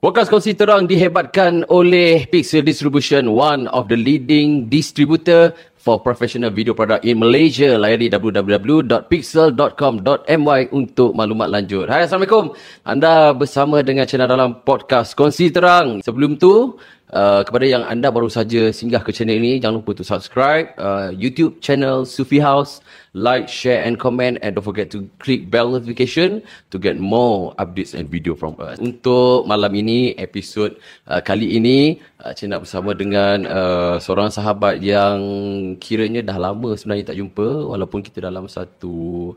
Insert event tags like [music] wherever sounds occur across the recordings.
Podcast Kongsi Terang dihebatkan oleh Pixel Distribution, one of the leading distributor for professional video product in Malaysia. Layari www.pixel.com.my untuk maklumat lanjut. Hai, Assalamualaikum. Anda bersama dengan channel dalam podcast Kongsi Terang. Sebelum tu, Uh, kepada yang anda baru saja singgah ke channel ini, jangan lupa untuk subscribe uh, YouTube channel Sufi House, like, share and comment and don't forget to click bell notification to get more updates and video from us. Untuk malam ini, episod uh, kali ini, uh, saya nak bersama dengan uh, seorang sahabat yang kiranya dah lama sebenarnya tak jumpa walaupun kita dalam satu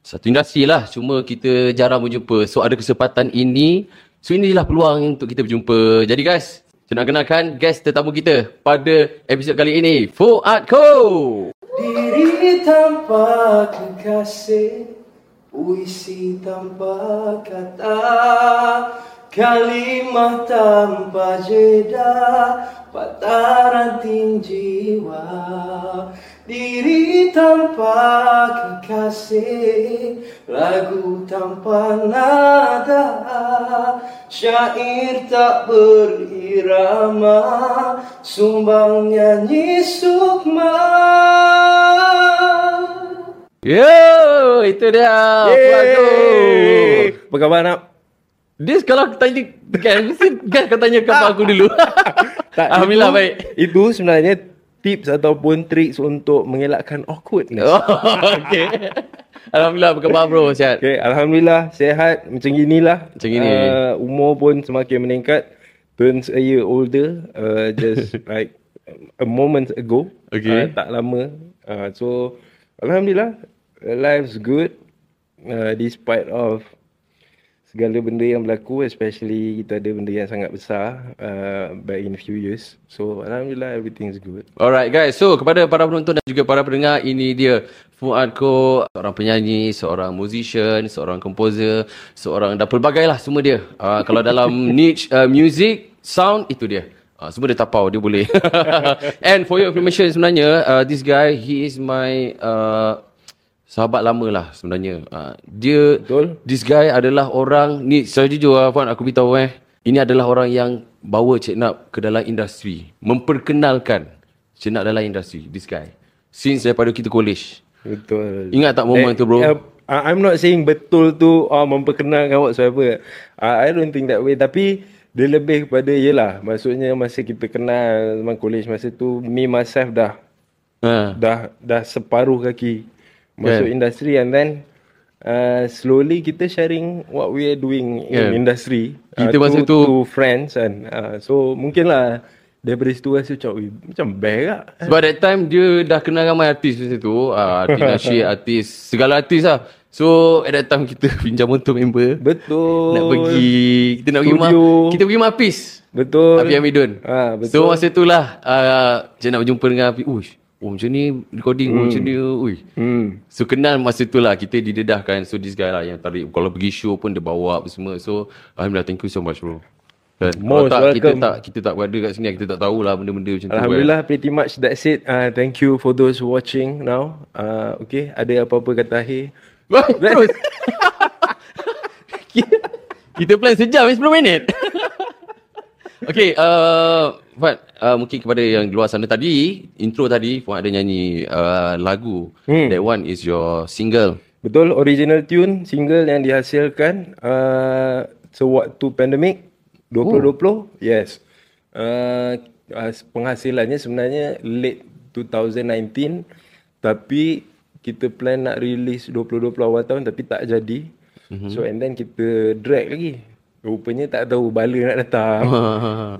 satu industri lah. Cuma kita jarang berjumpa. So ada kesempatan ini, so inilah peluang untuk kita berjumpa. Jadi guys, saya nak kenalkan guest tetamu kita pada episod kali ini, Fuad Ko. Diri tanpa kekasih Puisi tanpa kata Kalimah tanpa jeda Patah ranting jiwa Diri tanpa kekasih Lagu tanpa nada Syair tak berirama Sumbang nyanyi sukma Yo, itu dia. Ko. Apa khabar nak? Dia kalau tanya kan mesti kan kau tanya kau aku dulu. [laughs] Alhamdulillah itu, baik. Itu sebenarnya tips ataupun tricks untuk mengelakkan awkwardness. Oh, okay. Alhamdulillah apa khabar bro? Sihat. Okay, Alhamdulillah sehat macam inilah. Macam gini. Uh, umur pun semakin meningkat. Turns a year older. Uh, just [laughs] like a moment ago. Okay. Uh, tak lama. Uh, so Alhamdulillah. Life's good. Uh, despite of segala benda yang berlaku especially kita ada benda yang sangat besar uh, back in a few years so alhamdulillah everything's good Alright guys, so kepada para penonton dan juga para pendengar, ini dia Fuad Ko, seorang penyanyi, seorang musician, seorang komposer, seorang dan pelbagai lah semua dia. Uh, kalau dalam [laughs] niche uh, music, sound, itu dia. Uh, semua dia tapau, dia boleh. [laughs] And for your information sebenarnya, uh, this guy, he is my uh, sahabat lama lah sebenarnya. Uh, dia, Betul. this guy adalah orang, ni saya jujur lah Fuad, aku beritahu eh. Ini adalah orang yang bawa Cik Nap ke dalam industri. Memperkenalkan Cik Nap dalam industri, this guy. Since daripada kita college. betul Ingat tak momen tu bro? uh, I'm not saying betul tu oh, memperkenalkan whatsoever. Uh, I don't think that way. Tapi dia lebih kepada yelah. Maksudnya masa kita kenal zaman college masa tu me myself dah Ha. dah dah separuh kaki masuk Kan? industri and then uh, slowly kita sharing what we are doing Kan? in industry uh, Kita masa to, tu- to friends kan. Uh, so mungkin lah daripada situ rasa macam "Ui, macam best lah. Sebab that time dia dah kenal ramai artis masa tu. Uh, artis [laughs] nasyid, artis, segala artis lah. So at that time kita [laughs] pinjam motor member. Betul. Nak pergi, kita nak pergi rumah, Studio. kita pergi rumah. Betul. Api Amidun. Ah, betul. So masa tu lah, uh, saya nak berjumpa dengan Api. Uish, oh macam ni recording, oh macam ni, ui. Hmm. So kenal masa tu lah kita didedahkan So this guy lah yang tarik Kalau pergi show pun dia bawa apa semua So Alhamdulillah thank you so much bro kan? Kalau Most tak, kita welcome. tak kita tak berada kat sini Kita tak tahulah benda-benda macam tu kan. Alhamdulillah pretty much that's it. Uh, thank you for those watching now. Uh, okay, ada apa-apa kata akhir? Terus [laughs] kita, kita plan sejam eh, 10 minit Okay uh, Fuad uh, Mungkin kepada yang di luar sana tadi Intro tadi Fuad ada nyanyi uh, lagu Hmm. That one is your single Betul, original tune single yang dihasilkan uh, sewaktu pandemik 2020. Yes. Uh, uh, penghasilannya sebenarnya late 2019 tapi kita plan nak release 2020 awal tahun tapi tak jadi. Mm-hmm. So and then kita drag lagi. Rupanya tak tahu bala nak datang.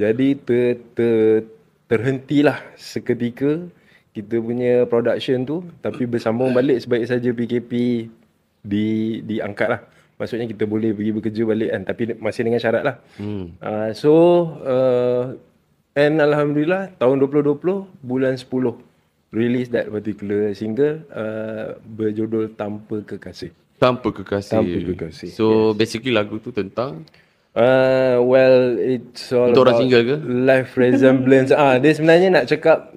jadi ter, ter, terhentilah seketika kita punya production tu tapi bersambung balik sebaik saja PKP di diangkat lah. Maksudnya kita boleh pergi bekerja balik kan tapi masih dengan syarat lah. Hmm. Uh, so uh, and alhamdulillah tahun 2020 bulan 10 release that particular single uh, berjudul Tanpa Kekasih. Tanpa kekasih Tanpa kekasih, So basically lagu tu tentang Uh, well, it's all Untuk about single ke? life resemblance. [laughs] ah, dia sebenarnya nak cakap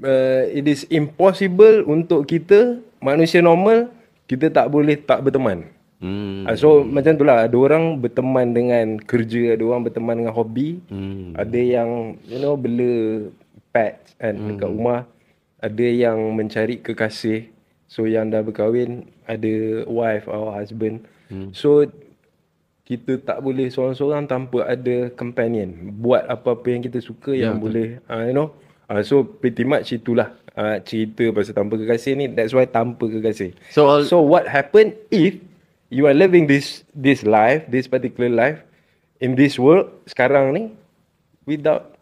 uh, it is impossible untuk kita manusia normal kita tak boleh tak berteman. Hmm. Ah, so macam tu lah, ada orang berteman dengan kerja, ada orang berteman dengan hobi. Hmm. Ada yang you know bela pets kan hmm. dekat rumah. Ada yang mencari kekasih. So yang dah berkahwin ada wife or husband. Hmm. So kita tak boleh seorang-seorang tanpa ada companion. Buat apa-apa yang kita suka Ya, yang boleh uh, you know. Uh, so pretty much itulah uh, cerita pasal tanpa kekasih ni. That's why tanpa kekasih. So, all, So what happen if you are living this this life, this particular life in this world sekarang ni without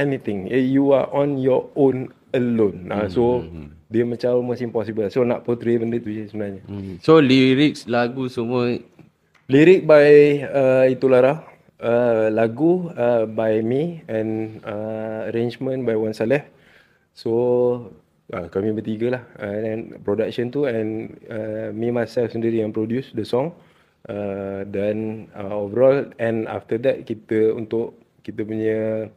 anything. Eh, You are on your own alone. Nah, so dia macam almost impossible. So nak portray benda tu je sebenarnya. Hmm. So lyrics lagu semua Lirik by uh, Itulara, uh, lagu uh, by me and uh, arrangement by Wan Saleh. So uh, kami bertiga lah uh, and production tu and uh, me myself sendiri yang produce the song uh, dan uh, overall and after that kita untuk kita punya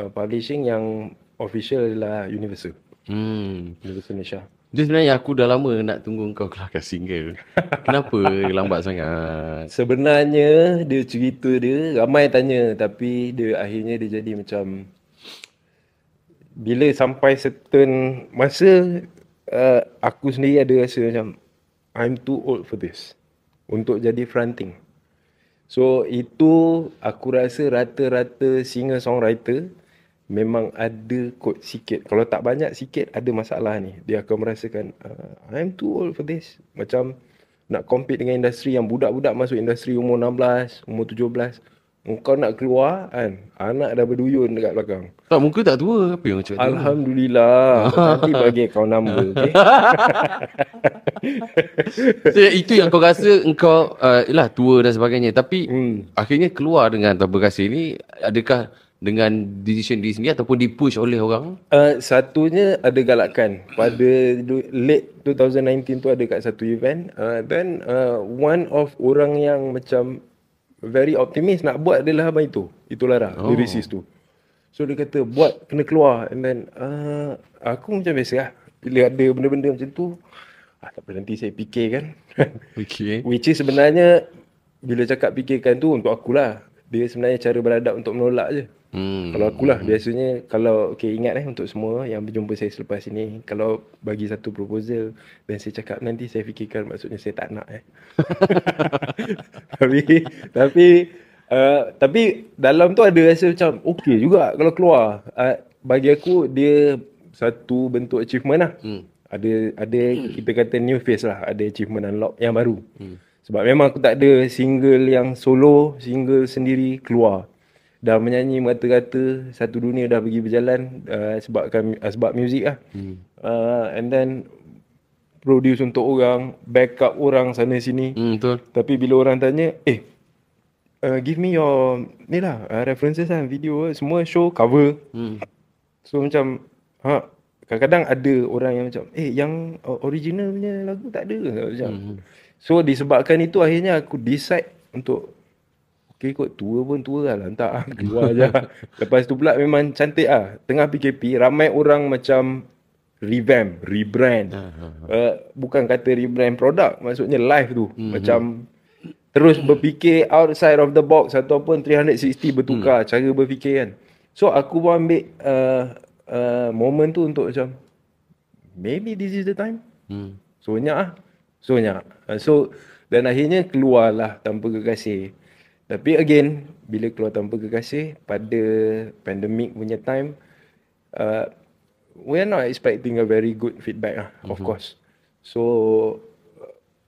uh, publishing yang official adalah Universal. hmm. Universal Malaysia. Dia sebenarnya aku dah lama nak tunggu kau keluarkan single. [laughs] Kenapa lambat sangat? Sebenarnya dia cerita dia ramai tanya tapi dia akhirnya dia jadi macam bila sampai certain masa uh, aku sendiri ada rasa macam I'm too old for this untuk jadi fronting. So itu aku rasa rata-rata singer songwriter memang ada kot sikit. Kalau tak banyak sikit ada masalah ni. Dia akan merasakan uh, I'm too old for this. Macam nak compete dengan industri yang budak-budak masuk industri umur 16, umur 17. Engkau nak keluar kan, anak dah berduyun dekat belakang. Tak muka tak tua apa yang tu? Alhamdulillah. [laughs] Nanti bagi kau number, okay? [laughs] So, itu yang kau rasa engkau uh, lah tua dan sebagainya. Tapi Hmm. akhirnya keluar dengan tanpa kasih ni adakah dengan decision diri sendiri ataupun dipush oleh orang? Uh, satunya ada galakan. Pada late 2019 tu ada kat satu event. Uh, then uh, one of orang yang macam very optimis nak buat adalah abang itu. Itulah lah, oh. lyricist tu. So dia kata buat kena keluar and then uh, aku macam biasa lah. Bila ada benda-benda macam tu, ah, tak apa nanti saya fikirkan. [laughs] Okay. Which is sebenarnya bila cakap fikirkan tu untuk akulah. Dia sebenarnya cara beradab untuk menolak je. Hmm. Kalau akulah biasanya kalau okay, ingat eh untuk semua yang berjumpa saya selepas ini kalau bagi satu proposal dan saya cakap nanti saya fikirkan maksudnya saya tak nak eh. [laughs] tapi tapi uh, tapi dalam tu ada rasa macam okey juga kalau keluar. Uh, bagi aku dia satu bentuk achievement lah. Hmm. Ada ada kita kata new phase lah, ada achievement unlock yang baru. Hmm. Sebab memang aku tak ada single yang solo, single sendiri keluar dah menyanyi merata-rata satu dunia dah pergi berjalan uh, sebabkan uh, sebab muzik lah. Hmm. Uh, and then produce untuk orang, backup orang sana sini. Hmm, betul. Tapi bila orang tanya, "Eh, uh, give me your ni lah, uh, references lah, video semua show cover." Hmm. So macam ha kadang-kadang ada orang yang macam, "Eh, yang uh, original punya lagu tak ada." Macam. Hmm. So disebabkan itu akhirnya aku decide untuk Okay kot tua pun tua lah Lantak lah Keluar je [laughs] Lepas tu pula memang cantik lah. Tengah PKP Ramai orang macam Revamp Rebrand. Uh, Bukan kata rebrand produk Maksudnya live tu. Mm-hmm. Macam Terus berfikir Outside of the box Ataupun 360 bertukar mm. Cara berfikir kan. So aku pun ambil uh, uh, Moment tu untuk macam Maybe this is the time. Hmm. So nyak lah. So nyak. Uh, So Dan akhirnya keluarlah Tanpa kekasih tapi again, bila keluar tanpa kekasih, pada pandemic punya time, uh, we're not expecting a very good feedback lah, mm-hmm. of course. So,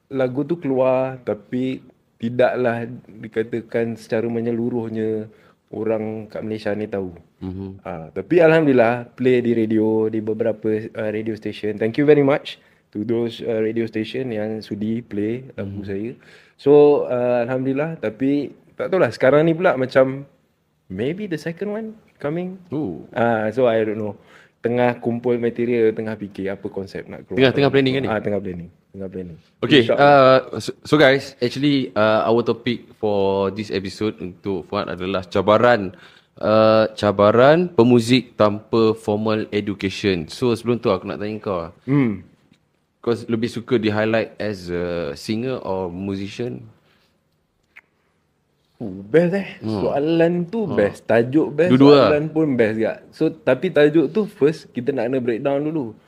lagu tu keluar tapi tidaklah dikatakan secara menyeluruhnya orang kat Malaysia ni tahu. Mm-hmm. Uh, tapi Alhamdulillah, play di radio, di beberapa uh, radio station. Thank you very much to those uh, radio station yang sudi play lagu mm-hmm. saya. So, uh, Alhamdulillah, tapi tak tahu lah sekarang ni pula macam maybe the second one coming. Ooh. Ah, uh, so I don't know. Tengah kumpul material, tengah fikir apa konsep nak keluar. Tengah tengah planning kan ni? Ah, tengah planning. Tengah planning. Okay, uh, so, so guys, actually uh, our topic for this episode untuk Fuad adalah cabaran uh, cabaran pemuzik tanpa formal education. So sebelum tu aku nak tanya kau. Hmm. Kau lebih suka di highlight as a singer or musician? Uh, best eh. Soalan tu best. Tajuk best. Dua-dua soalan pun best juga. So, tapi tajuk tu first kita nak kena breakdown dulu.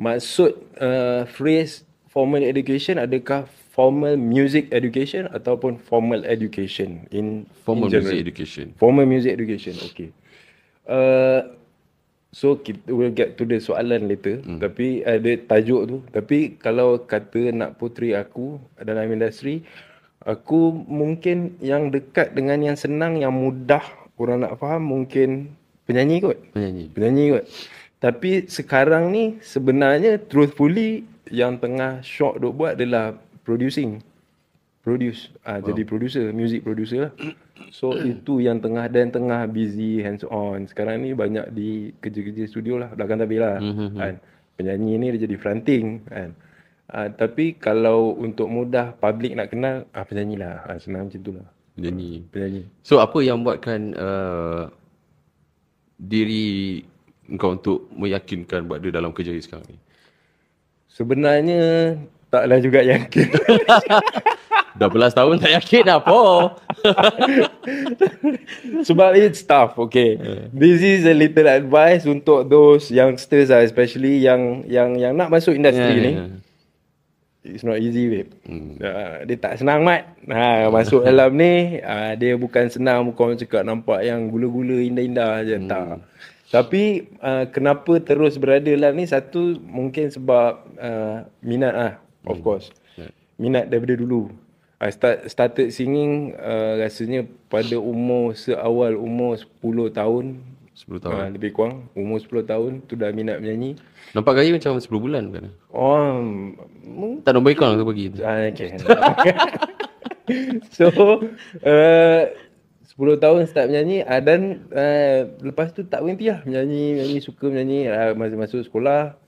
Maksud uh, phrase formal education adakah formal music education ataupun formal education in Formal in general? music education. Formal music education. Okay. Uh, so kita will get to the soalan later. Hmm. Tapi ada tajuk tu. Tapi kalau kata nak putri aku dalam industri, aku mungkin yang dekat dengan yang senang, yang mudah orang nak faham mungkin penyanyi kot. Penyanyi. Penyanyi kot. Tapi sekarang ni sebenarnya truthfully yang tengah shock duk buat adalah producing. Produce. Ah wow. jadi producer, music producer lah. So [clears throat] itu yang tengah dan tengah busy hands on. Sekarang ni banyak di kerja-kerja studio lah, belakang tabir lah. Mm-hmm. Kan. Penyanyi ni dia jadi fronting kan. Ah tapi kalau untuk mudah public nak kenal, ah penyanyi lah. Ah, senang macam tu lah. Penyanyi. Penyanyi. So apa yang buatkan uh, diri kau untuk meyakinkan buat dia dalam kerja sekarang ni? Sebenarnya taklah juga yakin. [laughs] 12 tahun tak yakin apa. [laughs] Sebab it's tough, okay. This is a little advice untuk those youngsters lah, especially yang yang yang nak masuk industri Yeah, ni. yeah. It's not easy, babe. Hmm. Uh, dia tak senang, Mat. Ha, masuk dalam ni, uh, dia bukan senang bukan orang cakap nampak yang gula-gula indah-indah je. Hmm. Tak. Tapi uh, kenapa terus berada dalam ni? Satu, mungkin sebab uh, minat lah, of course. Yeah. Minat daripada dulu. I start, started singing uh, rasanya pada umur seawal umur 10 tahun. 10 tahun. Uh, lebih kurang. Umur 10 tahun tu dah minat menyanyi. Nampak gaya macam 10 bulan kan? Oh, Tak nak baik kau bagi. Ah, okay. [laughs] so, uh, 10 tahun start menyanyi uh, dan uh, lepas tu tak berhenti lah menyanyi, menyanyi suka menyanyi uh, masa masuk sekolah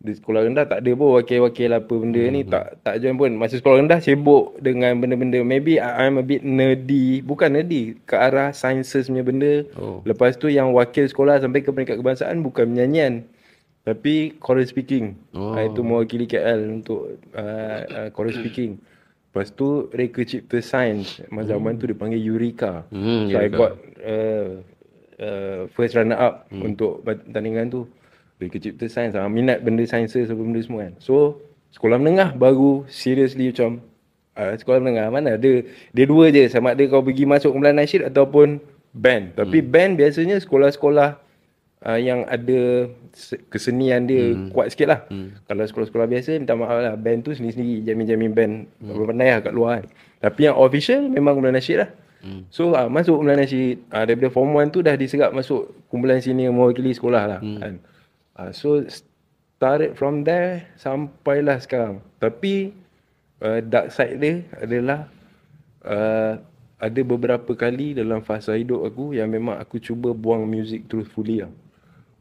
di sekolah rendah tak ada pun wakil-wakil apa benda ni. Tak tak join pun. Masa sekolah rendah sibuk dengan benda-benda. Maybe I- I'm a bit nerdy. Bukan nerdy ke arah sciences punya benda. Oh. lepas tu yang wakil sekolah sampai ke peringkat kebangsaan bukan menyanyian. Tapi choral speaking. Oh. itu mewakili KL untuk uh, uh, choral speaking. Lepas tu reka cipta sains. Masa zaman tu dipanggil Eureka. Hmm, so I Eureka. got uh, uh, first runner up hmm. untuk pertandingan tu reka cipta sains ah, minat benda sains sebelum benda semua kan so sekolah menengah baru seriously macam uh, sekolah menengah mana ada dia dua je sama ada kau pergi masuk kumpulan nasyid ataupun band tapi hmm. band biasanya sekolah-sekolah uh, yang ada se- kesenian dia hmm. kuat sikit lah hmm. kalau sekolah-sekolah biasa minta maaf lah band tu sendiri-sendiri jamin-jamin band hmm. pandai lah kat luar kan tapi yang official memang kumpulan nasyid lah Hmm. So uh, masuk kumpulan nasyid uh, Daripada form 1 tu dah diserap masuk Kumpulan senior mewakili sekolah lah hmm. kan? Uh, So started from there Sampailah sekarang Tapi uh, dark side dia adalah uh, Ada beberapa kali dalam fasa hidup aku Yang memang aku cuba buang music truthfully lah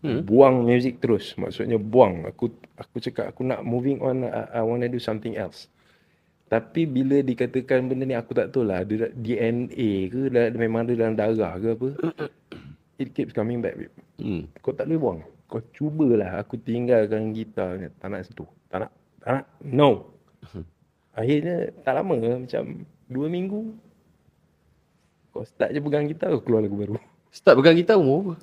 hmm. Buang music terus Maksudnya buang Aku aku cakap aku nak moving on I, I want to do something else tapi bila dikatakan benda ni aku tak tahu lah ada DNA ke dah, memang ada dalam darah ke apa. [coughs] It keeps coming back. Babe. Hmm. Kau tak boleh buang. Kau cubalah aku tinggalkan gitar ni. Tak nak sentuh. Tak nak. Tak nak. No. [laughs] Akhirnya tak lama macam dua minggu. Kau start je pegang gitar kau keluar lagu baru. Start pegang gitar umur apa?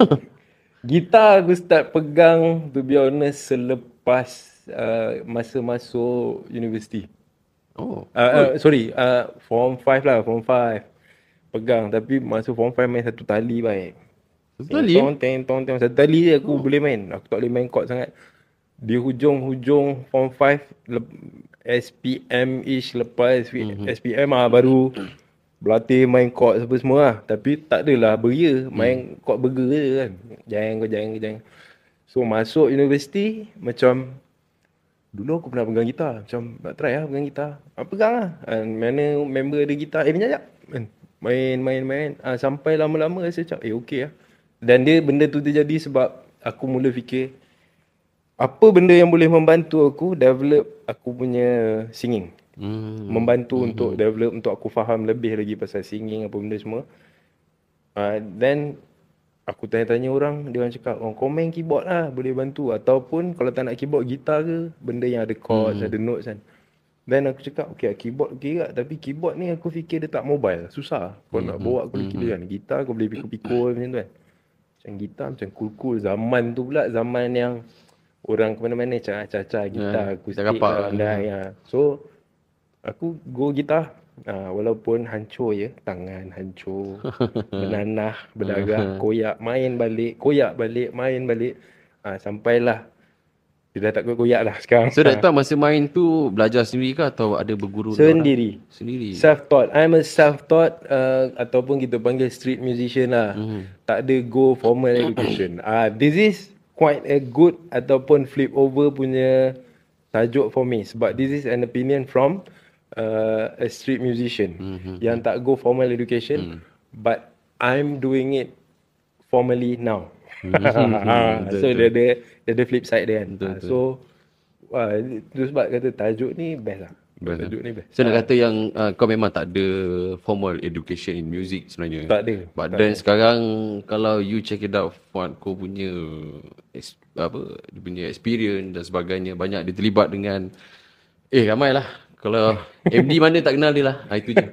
[laughs] Gitar aku start pegang to be honest selepas uh, masa masuk universiti. Oh. Uh, uh, sorry, uh, form 5 lah, form 5. Pegang tapi masa form 5 main satu tali baik. Tali? Tong teng tong teng satu tali je aku oh. boleh main. Aku tak boleh main chord sangat. Di hujung-hujung form 5 lep, SPM ish lepas mm-hmm. SPM ah baru berlatih main chord apa semua lah. Tapi tak adalah beria main mm. chord burger je kan. Jangan kau jangan jangan. So masuk universiti macam Dulu aku pernah pegang gitar Macam nak try lah pegang gitar ah, Pegang lah ah, Mana member ada gitar Eh minyak kan Main main main ah, Sampai lama-lama rasa macam Eh okey lah Dan dia benda tu terjadi sebab Aku mula fikir Apa benda yang boleh membantu aku Develop aku punya singing Hmm. Membantu hmm. untuk develop Untuk aku faham lebih lagi pasal singing Apa benda semua uh, Then aku tanya-tanya orang, dia orang cakap, oh, main keyboard lah, boleh bantu. Ataupun kalau tak nak keyboard, gitar ke, benda yang ada chords, ada notes kan. Then aku cakap, okay keyboard okay tak. Tapi keyboard ni aku fikir dia tak mobile. Susah. Kau nak bawa aku mm kan. Gitar kau boleh pikul-pikul macam tu kan. Macam gitar macam cool-cool. Zaman tu pula zaman yang orang ke mana-mana caca-caca gitar. Yeah, aku kita kapak. lah. Dah, ya. So, aku go gitar. Ha, walaupun hancur ya. Tangan hancur. [laughs] Benanah, berdarah, koyak, main balik. Koyak balik, main balik. Ha, sampailah dia dah tak koyak lah sekarang. So that time masa main tu belajar sendiri ke atau ada berguru Sendiri. orang? Sendiri. Self-taught. I'm a self-taught uh, ataupun kita panggil street musician lah. Mhm. Tak ada go formal education. [coughs] Ah, uh, this is quite a good ataupun flip over punya tajuk for me. Sebab this is an opinion from uh, a street musician Mhm. yang tak go formal education. But I'm doing it formally now. Ah, [laughs] so dia ada dia ada flip side dia kan. Ah, so wah itu sebab kata tajuk ni best lah. Best, tajuk ni best. So nak kata yang uh, kau memang tak ada formal education in music sebenarnya. Tak ada. But Tak then sekarang kalau you check it out Fuad kau punya apa dia punya experience dan sebagainya banyak dia terlibat dengan eh ramai lah kalau MD mana tak kenal dia lah. Ha, itu je.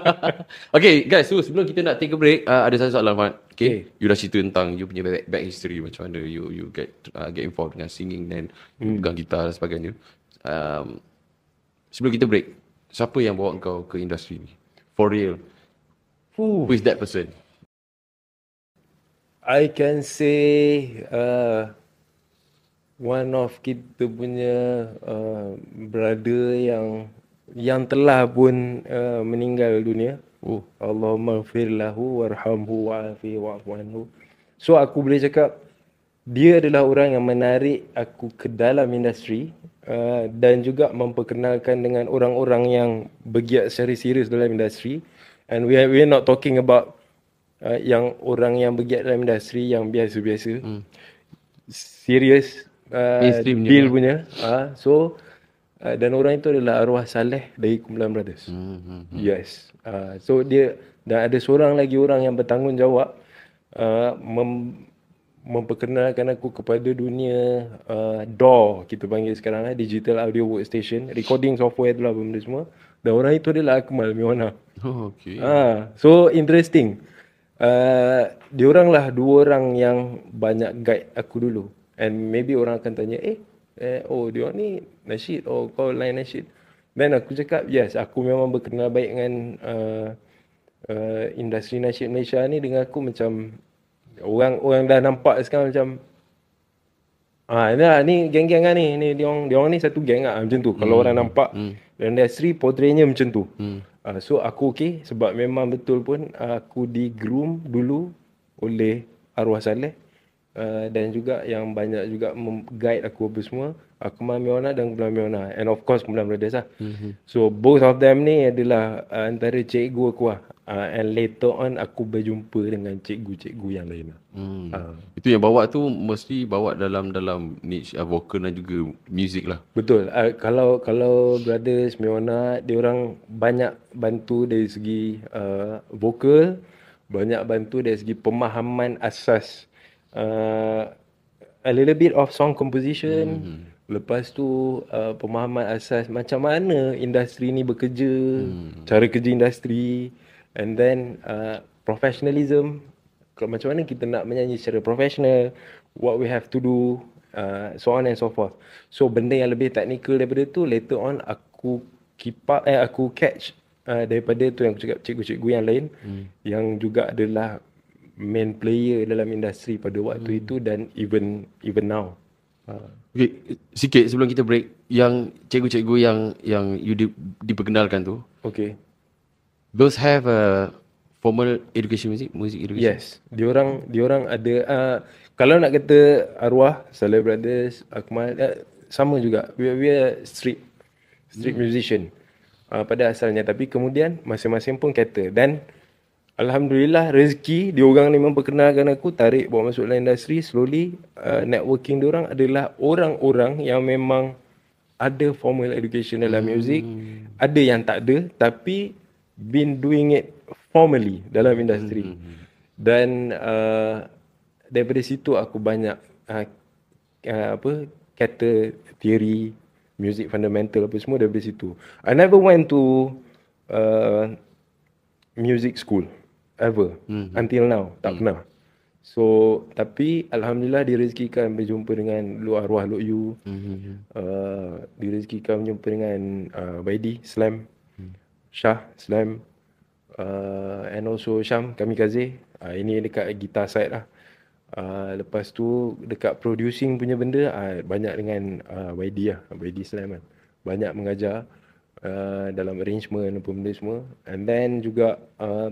[laughs] okay guys, so sebelum kita nak take a break, uh, ada satu soalan Fuad. Okay. Okay. You dah cerita tentang you punya back, back history macam mana you you get uh, get involved dengan singing dan hmm. pegang gitar dan sebagainya. Um, sebelum kita break, siapa yang bawa kau ke industri ni? For real. Fuh. Who is that person? I can say uh, one of kita punya uh, brother yang yang telah pun uh, meninggal dunia. Oh. Allahumma gfir lahu warhamhu wa'afi wa'fu anhu. So aku boleh cakap dia adalah orang yang menarik aku ke dalam industri uh, dan juga memperkenalkan dengan orang-orang yang bergiat secara serius dalam industri. And we are, we are not talking about uh, yang orang yang bergiat dalam industri yang biasa-biasa. Hmm. Serius uh, Mainstream punya. deal punya. Uh, so uh, dan orang itu adalah arwah saleh dari Kumpulan Brothers. Hmm, hmm. Yes. Uh, so dia dan ada seorang lagi orang yang bertanggungjawab uh, mem, memperkenalkan aku kepada dunia uh, DAW kita panggil sekarang eh, Digital Audio Workstation, recording software tu lah benda semua. Dan orang itu adalah Akmal Miona. Oh, okay. Ah, so interesting. Uh, diorang lah dua orang yang banyak guide aku dulu. And maybe orang akan tanya, eh, eh oh dia ni nasyid, oh kau lain nasyid. Then aku cakap, yes, aku memang berkenal baik dengan uh, uh, industri nasyid Malaysia ni dengan aku macam orang orang dah nampak sekarang macam Ah, ni lah, ni geng-geng lah ni. Ni dia orang, dia orang ni satu geng lah macam tu. Hmm. Kalau orang nampak hmm. industri portraynya macam tu. Hmm. Uh, so aku okey sebab memang betul pun aku di groom dulu oleh arwah saleh uh, dan juga yang banyak juga guide aku apa semua aku Miona dan Kumpulan Miona and of course Kumpulan Brothers lah. Mm-hmm. So both of them ni adalah uh, antara cikgu aku lah. Uh, and later on aku berjumpa dengan cikgu-cikgu yang lain lah. Hmm. Uh. Itu yang bawa tu mesti bawa dalam dalam niche uh, vokal dan juga music lah. Betul. Uh, kalau kalau Brothers Miona dia orang banyak bantu dari segi uh, vokal, banyak bantu dari segi pemahaman asas uh, a little bit of song composition. Mm-hmm. Lepas tu uh, pemahaman asas macam mana industri ni bekerja, hmm. cara kerja industri and then uh, professionalism kalau macam mana kita nak menyanyi secara profesional, what we have to do, uh, so on and so forth. So benda yang lebih technical daripada tu later on aku keep up, eh aku catch uh, daripada tu yang aku cakap cikgu-cikgu yang lain hmm. yang juga adalah main player dalam industri pada waktu hmm. itu dan even even now. Uh. Okay, sikit sebelum kita break, yang cikgu-cikgu yang yang you di, diperkenalkan tu. Okay. Those have a formal education music, music education. Yes, diorang diorang ada uh, kalau nak kata arwah Saleh Brothers, Akmal uh, sama juga. We, we are street street hmm. musician uh, pada asalnya tapi kemudian masing-masing pun kata dan Alhamdulillah rezeki diorang ni memperkenalkan aku tarik bawa masuk dalam industri slowly uh, networking diorang adalah orang-orang yang memang ada formal education dalam hmm. music ada yang tak ada tapi been doing it formally dalam industri. Hmm. Dan uh, daripada situ aku banyak uh, uh, apa kata teori music fundamental apa semua daripada situ. I never went to uh, music school ever mm-hmm. until now tak mm. pernah. So tapi alhamdulillah direzekikan berjumpa dengan lu arwah Luk Yu. Mm-hmm. Uh, direzekikan berjumpa dengan uh, Baidi Slam. Mm. Shah Slam uh, and also Syam Kamikaze. Uh, ini dekat gitar side lah. Uh, lepas tu dekat producing punya benda uh, banyak dengan uh, YD lah, YD Slam kan. Banyak mengajar uh, dalam arrangement apa benda semua. And then juga uh,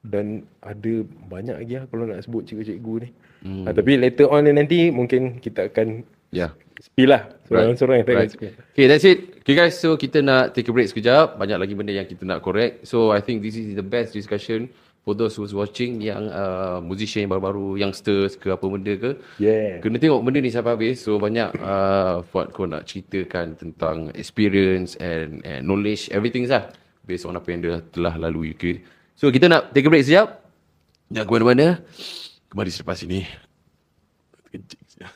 dan ada banyak lagi lah kalau nak sebut cikgu-cikgu ni. Hmm. Uh, tapi later on nanti mungkin kita akan yeah. spill lah. Sorang-sorang right. right. Okay, that's it. Okay guys, so kita nak take a break sekejap. Banyak lagi benda yang kita nak correct. So I think this is the best discussion for those who's watching yang uh, musician yang baru-baru, youngsters ke apa benda ke. Yeah. Kena tengok benda ni sampai habis. So banyak uh, Fuad kau nak ceritakan tentang experience and, and knowledge, everything lah. Based on apa yang dia telah lalui. Okay. So kita nak take a break sekejap. Jangan ke mana-mana. Kembali selepas ini. Kencing sekejap.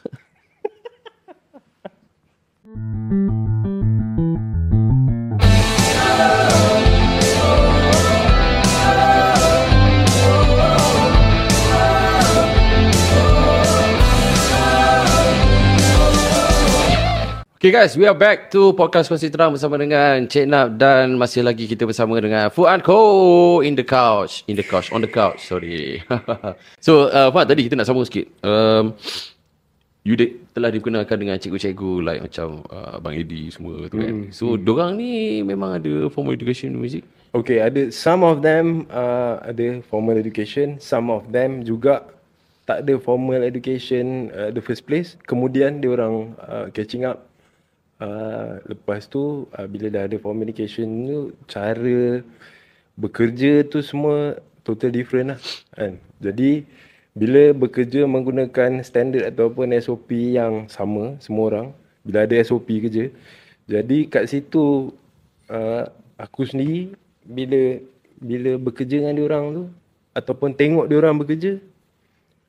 [laughs] Okay guys, we are back to podcast Kongsi Terang bersama dengan Cik Nap dan masih lagi kita bersama dengan Fuad Ko in the couch. In the couch, on the couch, sorry. [laughs] so, uh, Fuad tadi kita nak sambung sikit. Um, you de- telah dikenalkan dengan cikgu-cikgu like macam uh, Bang Edi semua tu kan. Mm. So, mm. dorang ni memang ada formal education music? Okay, ada some of them uh, ada formal education, some of them juga tak ada formal education uh, the first place. Kemudian dia orang uh, catching up Uh, lepas tu uh, bila dah ada communication tu cara bekerja tu semua total different lah kan. Jadi bila bekerja menggunakan standard ataupun SOP yang sama semua orang bila ada SOP kerja jadi kat situ uh, aku sendiri bila bila bekerja dengan dia orang tu ataupun tengok dia orang bekerja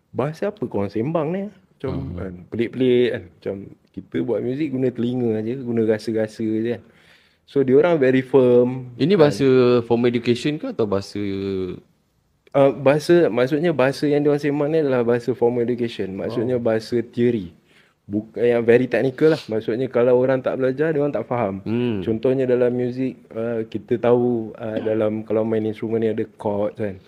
bahasa apa kau sembang ni macam uh-huh. kan pelik-pelik kan macam kita buat muzik guna telinga aja, guna rasa-rasa je kan. So dia orang very firm. Ini bahasa kan. formal education ke atau bahasa uh, bahasa maksudnya bahasa yang dia orang sembang ni adalah bahasa formal education. Maksudnya oh. bahasa teori. Bukan yang very technical lah. Maksudnya kalau orang tak belajar, dia orang tak faham. Hmm. Contohnya dalam muzik, uh, kita tahu uh, dalam kalau main instrumen ni ada chord kan.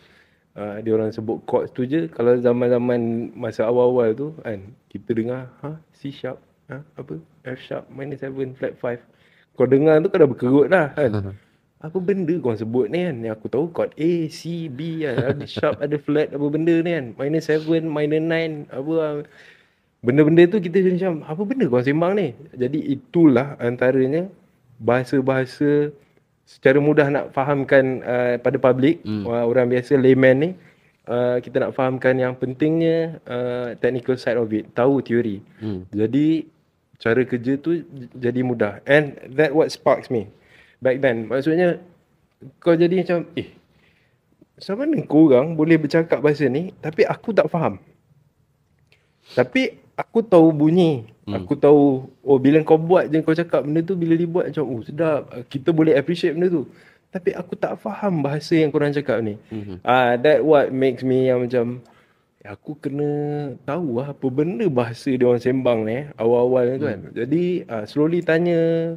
Uh, dia orang sebut chord tu je. Kalau zaman-zaman masa awal-awal tu kan, kita dengar ha, C sharp, ha, apa? F sharp minus 7 flat 5 kau dengar tu kau dah berkerut lah kan? Apa benda kau sebut ni kan? Yang aku tahu chord A C B kan ada sharp ada flat apa benda ni kan? Minus 7 minus 9 apa benda-benda tu kita macam apa benda kau sembang ni? Jadi itulah antaranya bahasa-bahasa secara mudah nak fahamkan uh, pada public. Hmm. orang biasa layman ni uh, kita nak fahamkan yang pentingnya uh, technical side of it tahu teori. Hmm. jadi cara kerja tu jadi mudah. And that what sparks me. Back then maksudnya kau jadi macam eh macam mana kau orang boleh bercakap bahasa ni tapi aku tak faham. Tapi aku tahu bunyi. Hmm. aku tahu oh bila kau buat je kau cakap benda tu bila dibuat macam oh sedap kita boleh appreciate benda tu. Tapi aku tak faham bahasa yang korang cakap ni. Hmm. ah uh, that what makes me yang macam aku kena tahu lah apa benda bahasa dia orang sembang ni eh, awal-awal kan. Hmm. Jadi uh, slowly tanya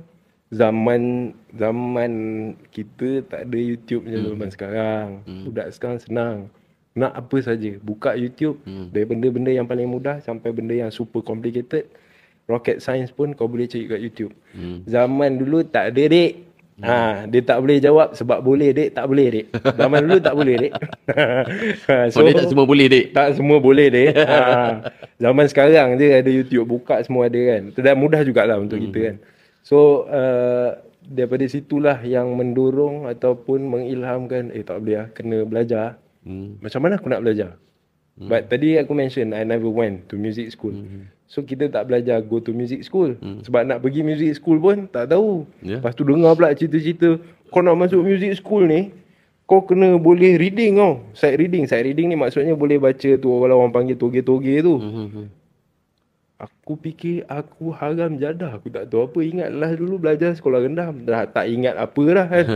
zaman zaman kita tak ada YouTube macam hmm. zaman sekarang. Hmm. Budak sekarang senang. Nak apa saja, buka YouTube hmm. dari benda-benda yang paling mudah sampai benda yang super complicated. Rocket science pun kau boleh cari kat YouTube. Hmm. Zaman dulu tak ada dek. Ha, dia tak boleh jawab sebab boleh dek, tak boleh dek. Zaman dulu tak boleh dek. Ha, [laughs] so, oh, tak semua boleh dek. Tak semua boleh dek. [laughs] Ha, zaman sekarang je ada YouTube buka semua ada kan. Dan mudah jugalah untuk hmm. kita kan. So uh, daripada situlah yang mendorong ataupun mengilhamkan eh tak boleh lah kena belajar. Hmm. Macam mana aku nak belajar? Hmm. But tadi aku mention I never went to music school. Hmm. So kita tak belajar go to music school. Hmm. Sebab nak pergi music school pun tak tahu. Yeah. Lepas tu dengar pula cerita-cerita. Kau nak masuk music school ni. kau kena boleh reading tau. Sight reading. Sight reading ni maksudnya boleh baca tu kalau orang panggil toge-toge tu. Hmm. Aku fikir aku haram jadah. Aku tak tahu apa. Ingatlah dulu belajar sekolah rendah. Dah tak ingat apa dah kan.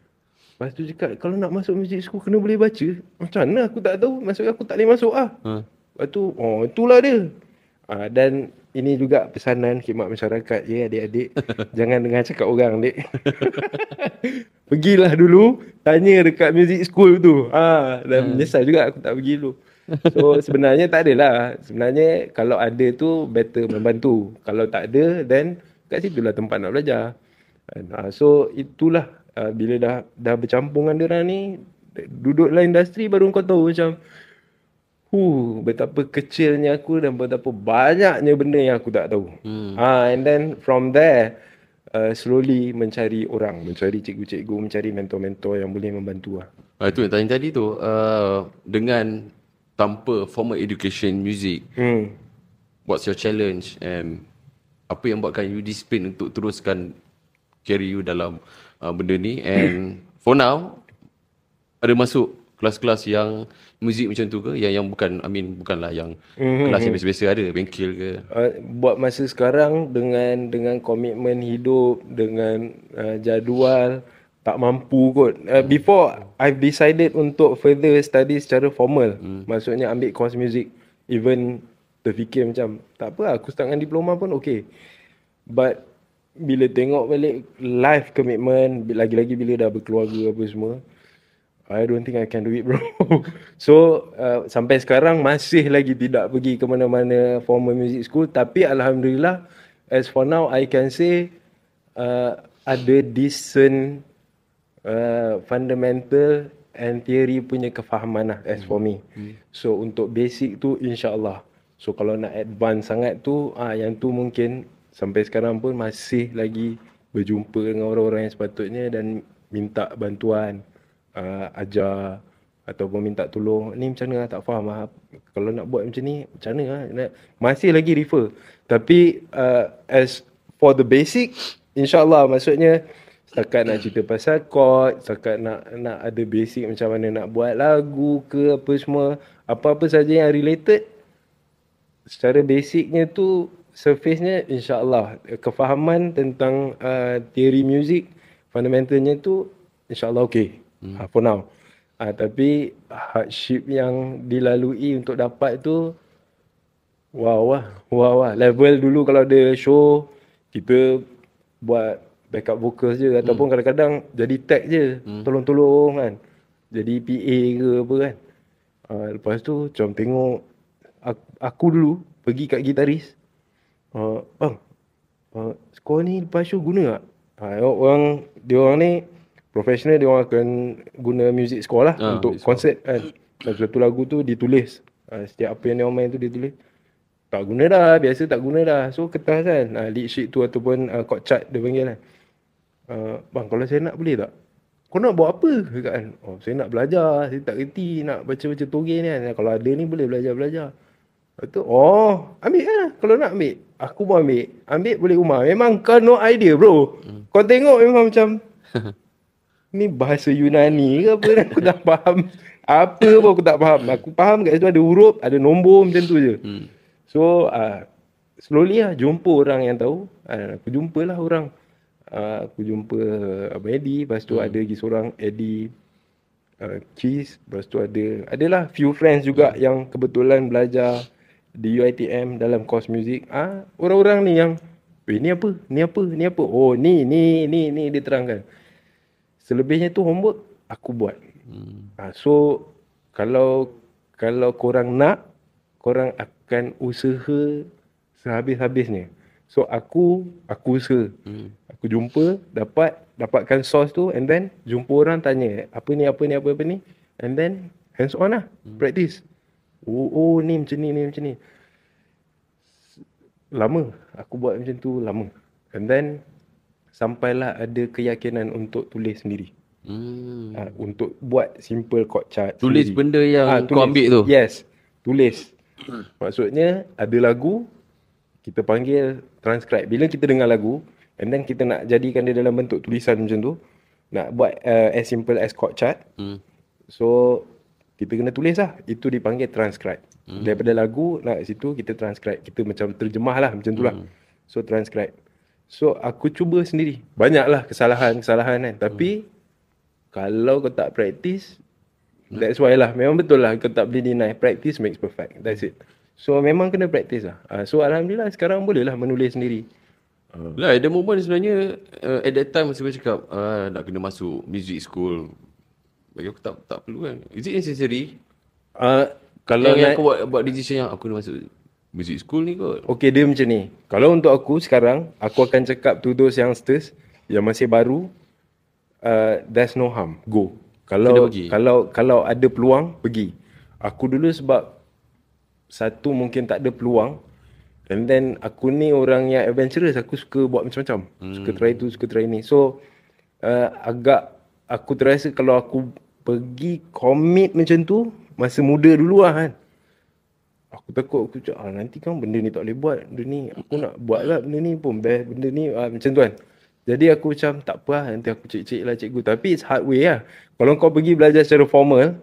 [laughs] Lepas tu cakap kalau nak masuk music school kena boleh baca. Macam mana aku tak tahu. Maksudnya aku tak boleh masuk ah. Ha. Lepas tu, oh itulah dia. Ah, dan ini juga pesanan khidmat masyarakat. Ya adik-adik. [laughs] jangan dengar cakap orang dek. [laughs] Pergilah dulu. Tanya dekat music school tu. Ah, dan menyesal juga aku tak pergi dulu. So [laughs] sebenarnya tak adalah. Sebenarnya kalau ada tu better membantu. Kalau tak ada then kat situlah tempat nak belajar. Kan? Ah, so itulah ah, bila dah dah bercampur dengan diorang ni duduk dalam industri baru kau tahu macam Huh, betapa kecilnya aku dan betapa banyaknya benda yang aku tak tahu. Hmm. Ah, and then from there, uh, slowly mencari orang, mencari cikgu-cikgu, mencari mentor-mentor yang boleh membantu lah. Ah, itu yang tanya tadi tu. Uh, dengan tanpa formal education music, Hmm. what's your challenge and apa yang buatkan you discipline untuk teruskan carry you dalam uh, benda ni and for now ada masuk kelas-kelas yang muzik macam tu ke yang yang bukan I mean bukanlah yang Mhm, kelas yang biasa-biasa ada bengkel ke Uh, buat masa sekarang dengan dengan komitmen hidup, dengan uh, jadual tak mampu kot. Uh, before I've decided untuk further study secara formal. Hmm. Maksudnya ambil course music. Even terfikir macam tak apa aku start dengan diploma pun okay. But bila tengok balik life commitment lagi-lagi bila dah berkeluarga apa semua I don't think I can do it bro. [laughs] so uh, sampai sekarang masih lagi tidak pergi ke mana-mana formal music school tapi alhamdulillah as for now I can say uh, ada decent uh, fundamental and theory punya kefahaman lah as for me. So untuk basic tu insya-Allah. So kalau nak advance sangat tu ah yang tu mungkin sampai sekarang pun masih lagi berjumpa dengan orang-orang yang sepatutnya dan minta bantuan uh, ajar ataupun minta tolong ni macam mana lah, tak faham lah. kalau nak buat macam ni macam mana lah. Masih lagi refer tapi uh, as for the basic insyaallah maksudnya setakat nak cerita pasal chord setakat nak nak ada basic macam mana nak buat lagu ke apa semua apa-apa saja yang related secara basicnya tu surface-nya insyaAllah kefahaman tentang uh, teori muzik fundamentalnya tu insyaAllah okay hmm. uh, for now. Uh, tapi hardship yang dilalui untuk dapat tu wow lah wow lah level dulu kalau ada show kita buat backup vocals je ataupun kadang-kadang jadi tag je tolong-tolong kan. Jadi PA ke apa kan. Uh, lepas tu macam tengok aku, aku dulu pergi kat gitaris uh, bang uh, skor ni lepas show guna tak? Uh, orang dia orang ni professional dia orang akan guna music score lah Ah, untuk konsert kan. Dan satu lagu tu ditulis. Uh, setiap apa yang dia orang main tu ditulis. Tak guna dah, biasa tak guna dah. So kertas kan, uh, lead sheet tu ataupun uh, chord chart dia panggil kan. Uh, bang kalau saya nak boleh tak? Kau nak buat apa? Cakap kan. Oh, saya nak belajar. Saya tak kerti nak baca-baca toge ni kan. Kalau ada ni boleh belajar-belajar. Lepas tu, oh, ambil lah. Kalau nak ambil. Aku pun ambil. Ambil boleh rumah. Memang kau no idea bro. Hmm. Kau tengok memang macam, [laughs] ni bahasa Yunani ke apa aku tak faham. Apa pun aku tak faham. Aku faham kat situ ada huruf, ada nombor macam tu je. hmm. So, uh, slowly lah jumpa orang yang tahu. Uh, aku jumpalah orang. Uh, aku jumpa Abang Eddie. Lepas tu hmm. ada lagi seorang Eddie uh, Cheese. Lepas tu ada, adalah few friends juga hmm. yang kebetulan belajar di UiTM dalam course music. Ah, orang-orang ni yang, weh ni apa? Ni apa? Ni apa? Oh, ni, ni, ni, ni dia terangkan. Selebihnya tu homework aku buat. Hmm. Ha, so kalau kalau korang nak, korang akan usaha sehabis-habisnya. So aku aku usaha. Hmm. Aku jumpa, dapat dapatkan source tu and then jumpa orang tanya apa ni apa ni apa apa ni and then hands on lah practice. Oh, oh ni macam ni ni macam ni. Lama aku buat macam tu lama. And then sampailah ada keyakinan untuk tulis sendiri. Hmm. Ha, untuk buat simple chord chart Tulis sendiri. benda yang Ah, kau ambil tu. Yes, tulis. [clears throat] Maksudnya ada lagu kita panggil transcribe. Bila kita dengar lagu and then kita nak jadikan dia dalam bentuk tulisan macam tu, nak buat uh, as simple as chord chart. Hmm. So kita kena tulis lah. Itu dipanggil transcribe. Hmm. Daripada lagu nak situ kita transcribe. Kita macam terjemah lah macam tu lah. Hmm. So transcribe. So aku cuba sendiri. Banyak lah kesalahan-kesalahan kan. Tapi kalau kau tak practice, that's why lah. Memang betul lah kau tak boleh deny. Practice makes perfect. That's it. So memang kena practice lah. Uh, so Alhamdulillah sekarang boleh lah menulis sendiri. Lah, ada moment sebenarnya uh, at that time masa aku cakap uh, nak kena masuk music school. Bagi aku tak tak perlu kan. Is it necessary? Uh, kalau Yang, yang nak, kau buat, buat decision yang aku nak masuk music school ni kot. Okay dia macam ni. Kalau untuk aku sekarang Aku akan cakap to those youngsters Yang masih baru uh, There's no harm. Go. Kalau kalau kalau ada peluang Pergi. Aku dulu sebab Satu mungkin tak ada peluang. And then aku ni orang yang adventurous. Aku suka buat macam-macam. Hmm. Suka try tu Suka try ni. So uh, Agak Aku terasa kalau aku Pergi commit macam tu Masa muda dulu lah kan Aku takut aku cakap ah, nanti kan benda ni tak boleh buat. Benda ni aku nak buat lah benda ni pun best. Benda ni ah, macam tu kan. Jadi aku macam tak apa lah nanti aku cek-cek lah cikgu. Tapi it's hard way lah. Kalau kau pergi belajar secara formal,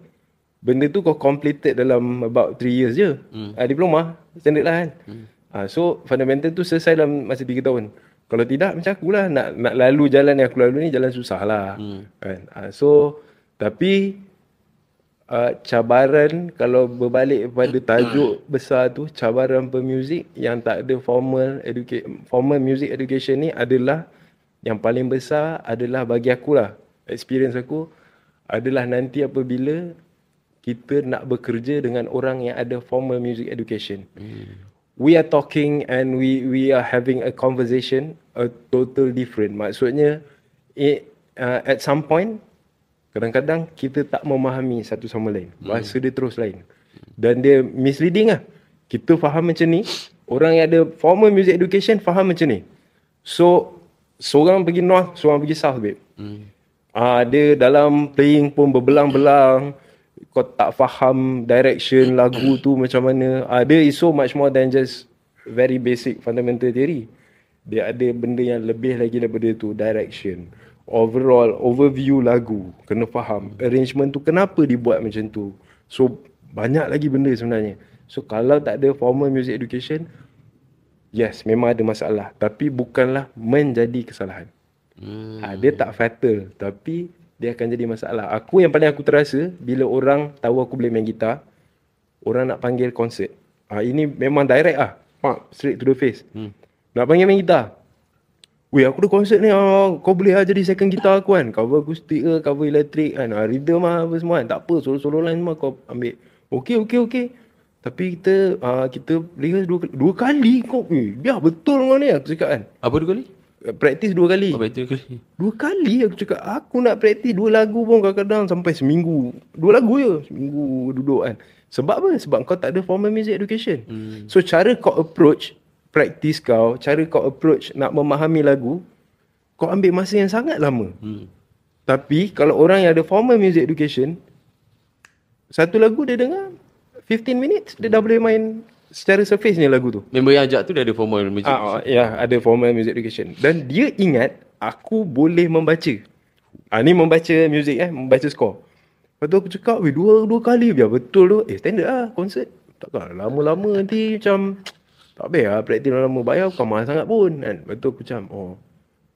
benda tu kau completed dalam about 3 years je. Hmm. Ah, diploma, standard lah kan. Hmm. Ah, so fundamental tu selesai dalam masa 3 tahun. Kalau tidak macam aku lah nak, nak lalu jalan yang aku lalu ni jalan susah lah. Hmm. Kan? Ah, so tapi uh, cabaran kalau berbalik pada tajuk besar tu cabaran pemuzik yang tak ada formal educate formal music education ni adalah yang paling besar adalah bagi aku lah experience aku adalah nanti apabila kita nak bekerja dengan orang yang ada formal music education. We are talking and we we are having a conversation a total different. Maksudnya it, uh, at some point Kadang-kadang kita tak memahami satu sama lain. Bahasa dia terus lain. Dan dia misleading lah. Kita faham macam ni. Orang yang ada formal music education faham macam ni. So, seorang pergi north, seorang pergi south, babe. Hmm. Ah, dia dalam playing pun berbelang-belang. Kau tak faham direction lagu tu macam mana. Ah, dia is so much more than just very basic fundamental theory. Dia ada benda yang lebih lagi daripada tu. Direction overall overview lagu. Kena faham. Arrangement tu kenapa dibuat macam tu? So banyak lagi benda sebenarnya. So kalau tak ada formal music education yes memang ada masalah. Tapi bukanlah menjadi kesalahan. Hmm. ha, dia tak fatal. Tapi dia akan jadi masalah. Aku yang paling aku terasa bila orang tahu aku boleh main gitar orang nak panggil konsert. Ha, ini memang direct ah. Pak, straight to the face. Hmm. nak panggil main gitar Weh aku ada konsert ni ah, Kau boleh lah jadi second guitar aku kan? Cover acoustic ke Cover electric kan? Ah, Rhythm lah apa semua kan? Tak apa solo-solo lain semua kau ambil. Okay okay okay Tapi kita uh, Kita rehearse dua, dua kali kau eh, Biar betul kau ni aku cakap kan? Apa dua kali? Uh, Practice dua kali. Apa itu dua kali? Dua kali aku cakap Aku nak practice dua lagu pun kadang-kadang Sampai seminggu. Dua lagu je Seminggu duduk kan? Sebab apa? Sebab kau tak ada formal music education. Hmm. So cara kau approach Practice kau Cara kau approach Nak memahami lagu Kau ambil masa yang sangat lama Hmm. Tapi Kalau orang yang ada formal music education Satu lagu dia dengar 15 minutes Dia dah boleh main Secara surface ni lagu tu Member yang ajak tu dia ada formal music. Ah, ya, ada formal music education. Dan dia ingat aku boleh membaca. Ah, ni membaca music eh, membaca score. Lepas tu aku cakap, weh dua, dua kali biar betul tu. Eh, standard lah konsert. Takkan lama-lama nanti macam, tak payah lah praktis lama bayar bukan mahal sangat pun. Kan? Lepas tu aku macam, oh.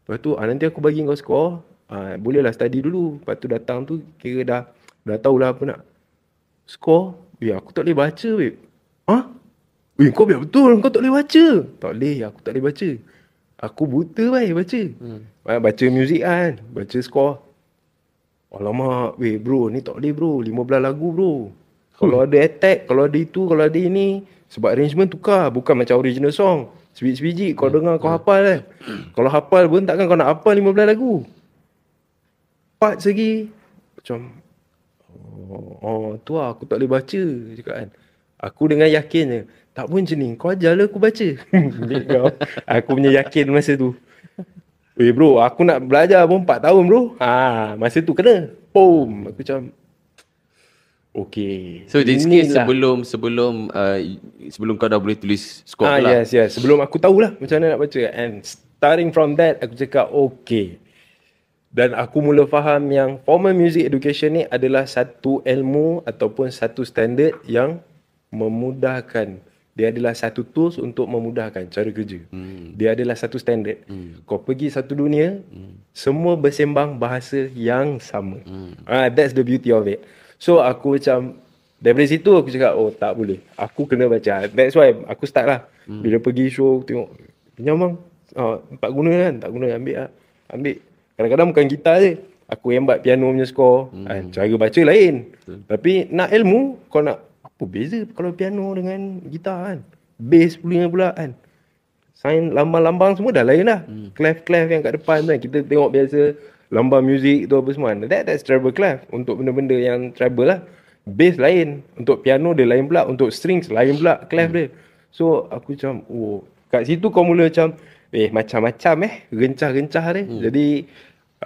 Lepas tu, ah, nanti aku bagi kau score. Ah, bolehlah study dulu. Lepas tu datang tu, kira dah, dah tahulah apa nak. Score, eh aku tak boleh baca, weh. Hah? Eh kau biar betul kau tak boleh baca. Tak boleh aku tak boleh baca. Aku buta baik baca. Hmm. Baca muzik kan. Baca score. Alamak weh bro ni tak boleh bro. 15 lagu bro. Kalau ada attack, kalau ada itu, kalau ada ini. Sebab arrangement tukar. Bukan macam original song. Sebiji-sebiji kau dengar kau hafal kan. Kalau hafal pun takkan kau nak hafal 15 lagu. Part segi. Macam. Oh, oh tu lah aku tak boleh baca. Cakap kan. Aku dengan yakinnya. Tak pun macam ni. Kau ajarlah aku baca. [laughs] Kau. aku punya yakin masa tu. Weh bro, aku nak belajar pun 4 tahun bro. Ha, masa tu kena. Boom. Aku macam Okay. So basically sebelum sebelum uh, sebelum kau dah boleh tulis score ah, lah. Yes, yes. Sebelum aku tahulah macam mana nak baca. And starting from that, aku cakap okay. Dan aku mula faham yang formal music education ni adalah satu ilmu ataupun satu standard yang memudahkan. Dia adalah satu tools untuk memudahkan cara kerja. Hmm. Dia adalah satu standard. Hmm. Kau pergi satu dunia, hmm. semua bersembang bahasa yang sama. Hmm. Ah, that's the beauty of it. So aku macam daripada situ aku cakap oh tak boleh. Aku kena baca. That's why aku start lah. Hmm. Bila pergi show tengok pinjam bang. Ah, empat guna kan? Tak guna ambil lah. Ambil. Kadang-kadang bukan gitar je. Aku yang buat piano punya score. Hmm. Ah, cara baca lain. Hmm. Tapi nak ilmu, kau nak apa beza kalau piano dengan gitar kan? Bass pula pula kan? Sign lambang-lambang semua dah lain lah. Hmm. Clef-clef yang kat depan kan. Kita tengok biasa lambang muzik tu apa semua. That, that's treble clef. Untuk benda-benda yang treble lah. Bass lain. Untuk piano dia lain pula. Untuk strings lain pula clef hmm. dia. So aku macam, oh. Kat situ kau mula macam, eh macam-macam eh. Rencah-rencah dia. Hmm. Jadi,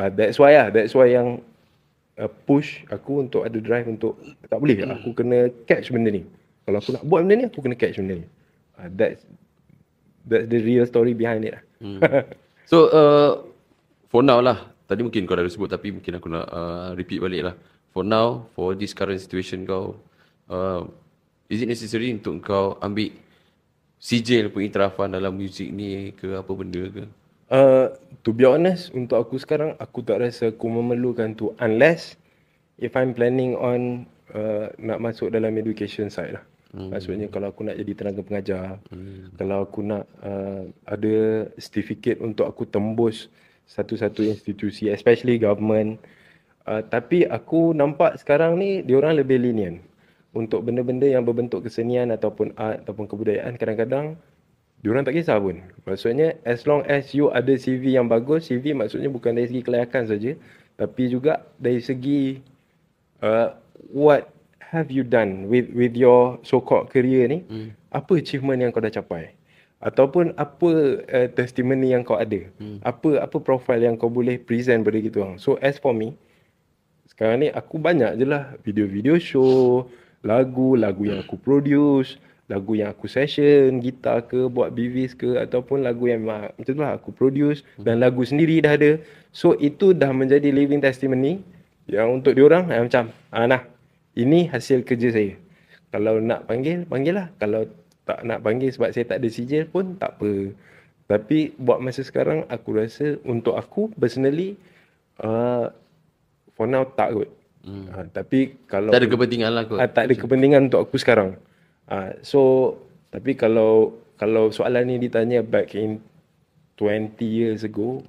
uh, that's why lah. That's why yang uh, push aku untuk ada drive untuk tak boleh hmm. aku kena catch benda ni. Kalau aku nak buat benda ni aku kena catch benda ni. Uh, that's that's the real story behind it. Lah. Hmm. so uh, for now lah tadi mungkin kau dah sebut tapi mungkin aku nak uh, repeat balik lah. For now for this current situation kau uh, is it necessary untuk kau ambil sijil pun itirafan dalam muzik ni ke apa benda ke? Uh, to be honest, untuk aku sekarang, aku tak rasa aku memerlukan tu. Unless, if I'm planning on uh, nak masuk dalam education side lah. Hmm. Maksudnya kalau aku nak jadi tenaga pengajar, hmm. kalau aku nak uh, ada certificate untuk aku tembus satu-satu institusi, especially government. Uh, tapi aku nampak sekarang ni, diorang lebih lenient. Untuk benda-benda yang berbentuk kesenian ataupun art ataupun kebudayaan, kadang-kadang Diorang tak kisah pun. Maksudnya as long as you ada CV yang bagus, CV maksudnya bukan dari segi kelayakan saja, tapi juga dari segi uh, what have you done with with your so called career ni? Hmm. Apa achievement yang kau dah capai? Ataupun apa uh, testimoni yang kau ada? Hmm. Apa apa profile yang kau boleh present pada gitu orang. So as for me, sekarang ni aku banyak je lah video-video show, lagu, lagu yang aku produce, lagu yang aku session, gitar ke, buat BVs ke ataupun lagu yang macam tu lah aku produce dan lagu sendiri dah ada. So itu dah menjadi living testimony yang untuk diorang yang macam ah nah ini hasil kerja saya. Kalau nak panggil, panggil lah. Kalau tak nak panggil sebab saya tak ada sijil pun tak apa. Tapi buat masa sekarang aku rasa untuk aku personally uh, for now tak kot. Hmm. Uh, tapi kalau tak ada kepentingan lah kot. Uh, tak ada kepentingan untuk aku sekarang. Uh, so tapi kalau kalau soalan ni ditanya back in 20 years ago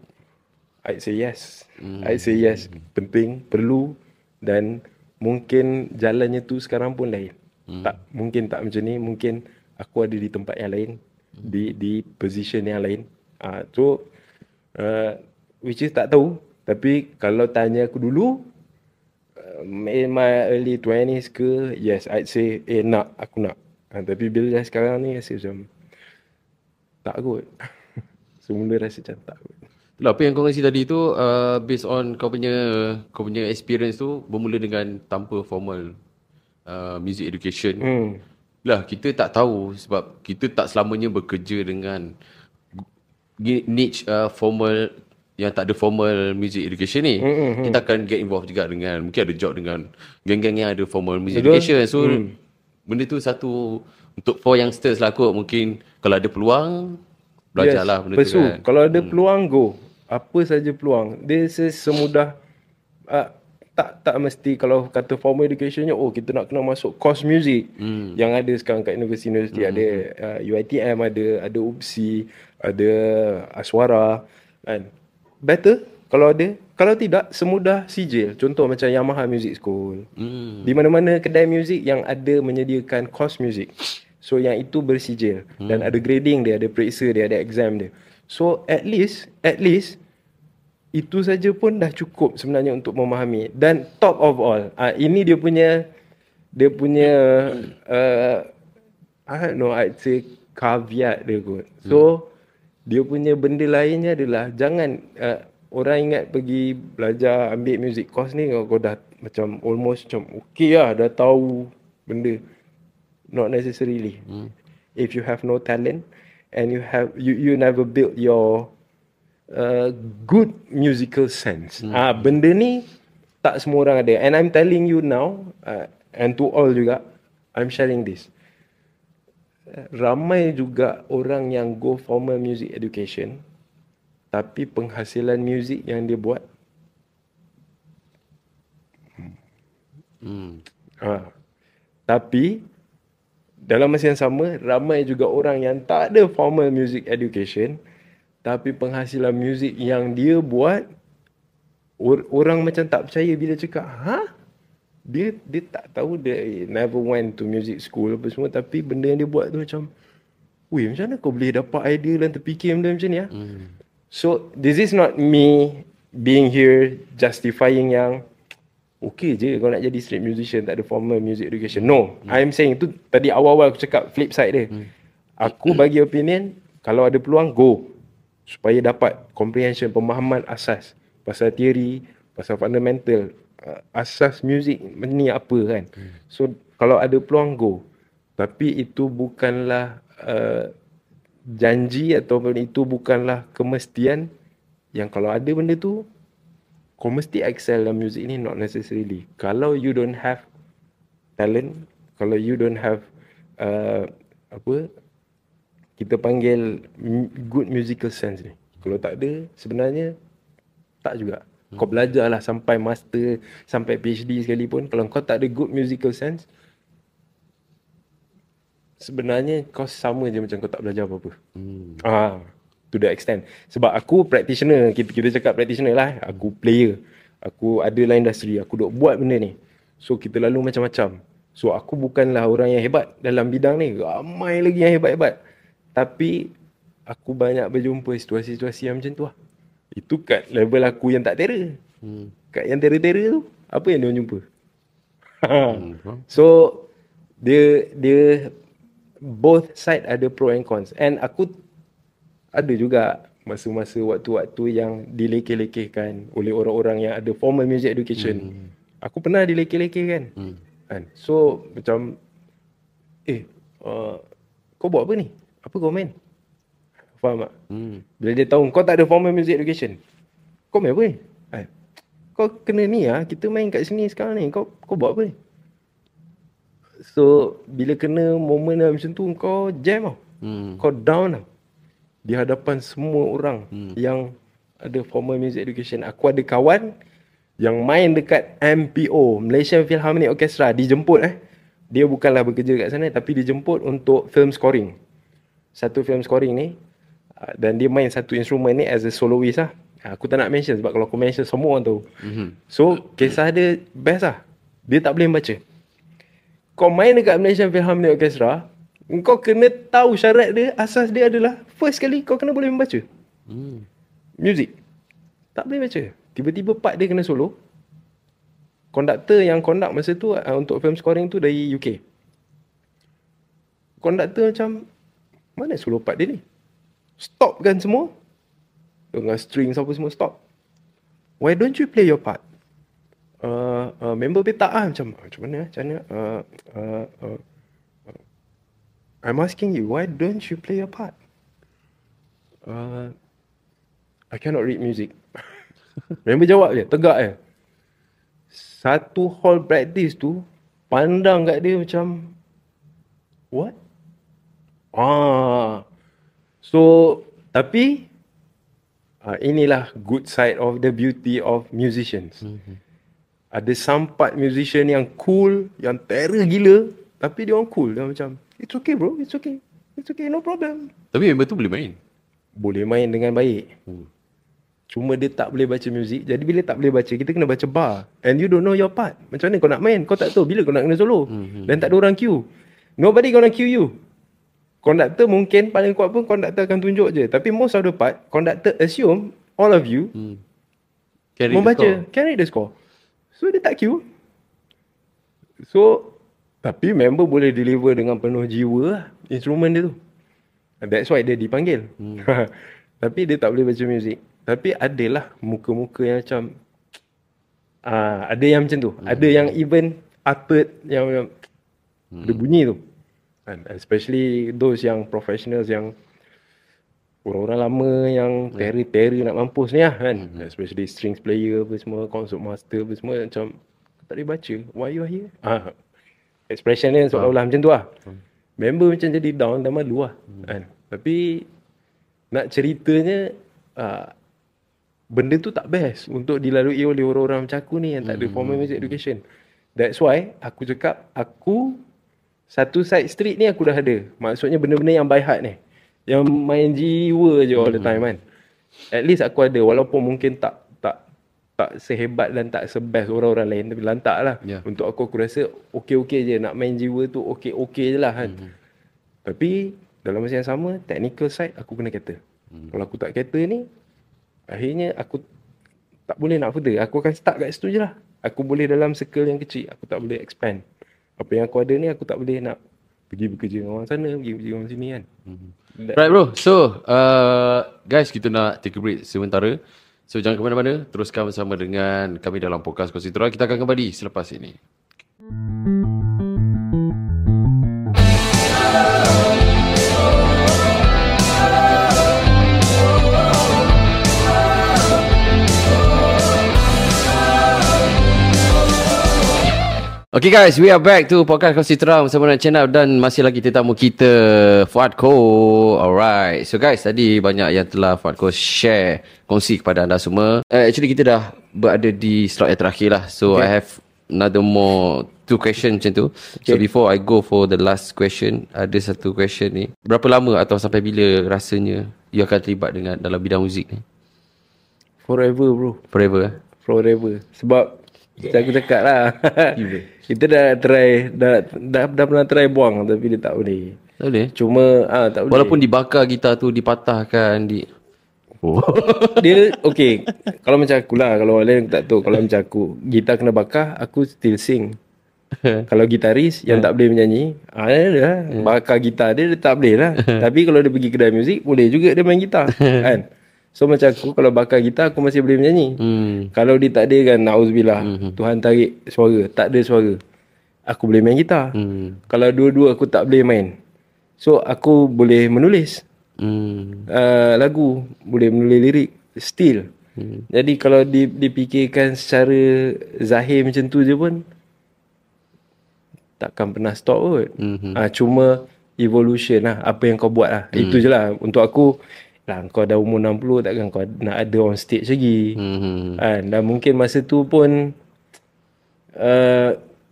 I'd say yes. Hmm. I'd say yes. Penting, perlu dan mungkin jalannya tu sekarang pun lain. Hmm. Tak mungkin tak macam ni, mungkin aku ada di tempat yang lain, hmm. di di position yang lain. Ah uh, so uh, which is tak tahu, tapi kalau tanya aku dulu uh, in my early 20s ke, yes, I'd say eh nak, aku nak. Ha, tapi bila dah sekarang ni rasa macam tak kot. [laughs] Semula rasa macam tak kot. Itulah apa yang kau kasi tadi tu uh, based on kau punya kau punya experience tu bermula dengan tanpa formal uh, music education. Hmm. Lah kita tak tahu sebab kita tak selamanya bekerja dengan niche uh, formal yang tak ada formal music education ni. Hmm, hmm, hmm. Kita akan get involved juga dengan mungkin ada job dengan geng-geng yang ada formal music Betul? education. So hmm benda tu satu untuk for youngsters lah kot mungkin kalau ada peluang belajarlah yes, benda pesu. tu kan. Kalau ada hmm. peluang go. Apa saja peluang. This is semudah uh, tak tak mesti kalau kata formal educationnya oh kita nak kena masuk course music hmm. yang ada sekarang kat universiti-universiti hmm. ada uh, UiTM ada ada UPSI ada Aswara kan better kalau ada kalau tidak, semudah sijil. Contoh macam Yamaha Music School. Hmm. Di mana-mana kedai muzik yang ada menyediakan course music. So yang itu bersijil. Hmm. Dan ada grading dia, ada periksa dia, ada exam dia. So at least, at least, itu saja pun dah cukup sebenarnya untuk memahami. Dan top of all, uh, ini dia punya, dia punya, uh, I don't know, I'd say caveat dia kot. So, hmm. dia punya benda lainnya adalah jangan, uh, orang ingat pergi belajar ambil music course ni kau dah macam almost macam okay lah dah tahu benda not necessarily hmm. if you have no talent and you have you you never build your uh, good musical sense. Hmm. Ah, benda ni tak semua orang ada. And I'm telling you now, uh, and to all juga, I'm sharing this. Ramai juga orang yang go formal music education, tapi penghasilan music yang dia buat, hmm. Ah. Tapi dalam masa yang sama ramai juga orang yang tak ada formal music education tapi penghasilan muzik yang dia buat or, orang macam tak percaya bila cakap ha dia dia tak tahu dia never went to music school apa semua tapi benda yang dia buat tu macam weh macam mana kau boleh dapat idea dan terfikir benda macam ni ya hmm. so this is not me being here justifying yang okay je kau nak jadi street musician tak ada formal music education no hmm. i'm saying tu tadi awal-awal aku cakap flip side dia hmm. aku bagi opinion kalau ada peluang go supaya dapat comprehension pemahaman asas pasal teori pasal fundamental uh, asas muzik ni apa kan. Hmm. so kalau ada peluang go. Tapi itu bukanlah uh, janji ataupun itu bukanlah kemestian. Yang kalau ada benda tu kau mesti excel dalam muzik ni not necessarily. Kalau you don't have talent kalau you don't have uh, apa kita panggil good musical sense ni. Kalau tak ada, sebenarnya tak juga. Hmm. Kau belajarlah sampai master, sampai PhD sekalipun. Kalau kau tak ada good musical sense, sebenarnya kau sama je macam kau tak belajar apa-apa. Hmm. Ah, to the extent. Sebab aku practitioner, kita, kita cakap practitioner lah. Aku player. Aku ada lah industri. Aku duk buat benda ni. So, kita lalu macam-macam. So, aku bukanlah orang yang hebat dalam bidang ni. Ramai lagi yang hebat-hebat. Tapi aku banyak berjumpa situasi-situasi yang macam tu lah. Itu kat level aku yang tak terror. Hmm. Kat yang terror-terror tu, apa yang dia jumpa? hmm. [laughs] so, dia dia both side ada pro and cons. And aku ada juga masa-masa waktu-waktu yang dilekeh-lekehkan oleh orang-orang yang ada formal music education. Hmm. Aku pernah dilekeh-lekehkan. Hmm. Kan? So, macam, eh, uh, kau buat apa ni? Apa kau main? Faham tak? Hmm. Bila dia tahu kau tak ada formal music education. Kau main apa ni? Eh, kau kena ni ah, kita main kat sini sekarang ni. Kau kau buat apa ni? So, bila kena momen macam tu kau jam tau. Hmm. Kau down tau. Di hadapan semua orang hmm. yang ada formal music education. Aku ada kawan yang main dekat MPO, Malaysian Philharmonic Orchestra, dijemput eh. Dia bukanlah bekerja kat sana tapi dijemput untuk film scoring satu film scoring ni uh, dan dia main satu instrumen ni as a soloist lah. Uh, aku tak nak mention sebab kalau aku mention semua orang tahu. Mm-hmm. So kisah dia best lah. Dia tak boleh baca. Kau main dekat Malaysian Philharmonic Orchestra, kau kena tahu syarat dia, asas dia adalah first kali kau kena boleh membaca. Mm. Music. Tak boleh baca. Tiba-tiba part dia kena solo. Konduktor yang conduct masa tu uh, untuk film scoring tu dari UK. Konduktor macam mana solo part dia ni? Stop kan semua? Dengan string apa semua stop. Why don't you play your part? Uh, uh, member tak ah macam macam mana macam mana uh, uh, uh, uh, I'm asking you why don't you play your part uh, I cannot read music [laughs] member jawab je tegak je satu hall practice tu pandang kat dia macam what Ah. So, tapi uh, inilah good side of the beauty of musicians. Mm-hmm. Ada sampat musician yang cool, yang terror gila, tapi dia orang cool. Dia macam, it's okay bro, it's okay. It's okay, no problem. Tapi member tu boleh main? Boleh main dengan baik. Hmm. Cuma dia tak boleh baca muzik. Jadi bila tak boleh baca, kita kena baca bar. And you don't know your part. Macam mana kau nak main? Kau tak tahu bila kau nak kena solo. Hmm. Dan tak ada orang cue. Nobody gonna cue you. Konduktor mungkin paling kuat pun konduktor akan tunjuk je. Tapi most of the part, konduktor assume all of you hmm. carry membaca, the carry the score. So dia tak queue. So, tapi member boleh deliver dengan penuh jiwa lah, instrumen dia tu. That's why dia dipanggil. Hmm. [laughs] tapi dia tak boleh baca muzik. Tapi adalah muka-muka yang macam, uh, ada yang macam tu. Hmm. Ada yang even uttered yang, yang hmm. ada bunyi tu. And especially those yang professionals yang orang-orang lama yang peri-peri nak mampus ni lah kan. Especially strings player apa semua, concert master apa semua macam tak boleh baca. Why you are here? Ah. Expression dia seolah-olah macam tu lah. Member macam jadi down dan malu lah. Kan? Tapi nak ceritanya ah, benda tu tak best untuk dilalui oleh orang-orang macam aku ni yang tak ada formal music education. That's why aku cakap aku satu side street ni aku dah ada. Maksudnya benda-benda yang by heart ni. Yang main jiwa je all the time kan. At least aku ada walaupun mungkin tak tak tak sehebat dan tak sebest orang-orang lain tapi lantak lah. Ya. Untuk aku aku rasa okey-okey je nak main jiwa tu okey-okey je lah kan. Tapi dalam masa yang sama technical side aku kena kata. Kalau aku tak kata ni akhirnya aku tak boleh nak further. Aku akan stuck kat situ je lah. Aku boleh dalam circle yang kecil. Aku tak boleh expand. Apa yang aku ada ni aku tak boleh nak pergi bekerja dengan orang sana, pergi bekerja dengan orang sini kan. That- Right bro. So, uh, guys kita nak take a break sementara. So jangan ke mana-mana. Teruskan bersama dengan kami dalam podcast Kongsi Terang. Kita akan kembali selepas ini. Okay guys, we are back to Podcast Kongsi Terang bersama dengan Up dan masih lagi tetamu kita Fuad Ko. Alright. So guys, tadi banyak yang telah Fuad Ko share kongsi kepada anda semua. Uh, actually kita dah berada di slot yang terakhir lah. So Okay. I have another more two question macam tu. So Okay. before I go for the last question, ada satu question ni. Berapa lama atau sampai bila rasanya you akan terlibat dengan dalam bidang muzik ni? Forever bro. Forever eh? Forever. Sebab kita aku cakap lah. Ya. [laughs] kita dah try, dah, dah, dah pernah try buang tapi dia tak boleh. Tak boleh? Cuma ah tak boleh. Walaupun dibakar gitar tu, dipatahkan, di... Oh. [laughs] dia okay kalau macam aku lah kalau orang lain tak tahu kalau macam aku gitar kena bakar aku still sing [laughs] kalau gitaris yang tak boleh menyanyi ah dia lah bakar gitar dia dia tak boleh lah tapi kalau dia pergi kedai muzik boleh juga dia main gitar kan so macam aku kalau bakar gitar aku masih boleh menyanyi. Hmm. kalau dia tak ada kan nauzubillah Tuhan tarik suara. Tak ada suara. Aku boleh main gitar. Hmm. kalau dua-dua aku tak boleh main. So aku boleh menulis. Hmm. uh, lagu. Boleh menulis lirik. Still. Hmm. jadi kalau di, dipikirkan secara zahir macam tu je pun takkan pernah stop kot. Mhm. uh, cuma evolution lah. Apa yang kau buat lah. Hmm. itu je lah. Untuk aku lah kau dah umur 60 takkan kau nak ada on stage lagi Hmm. kan dan mungkin masa tu pun uh,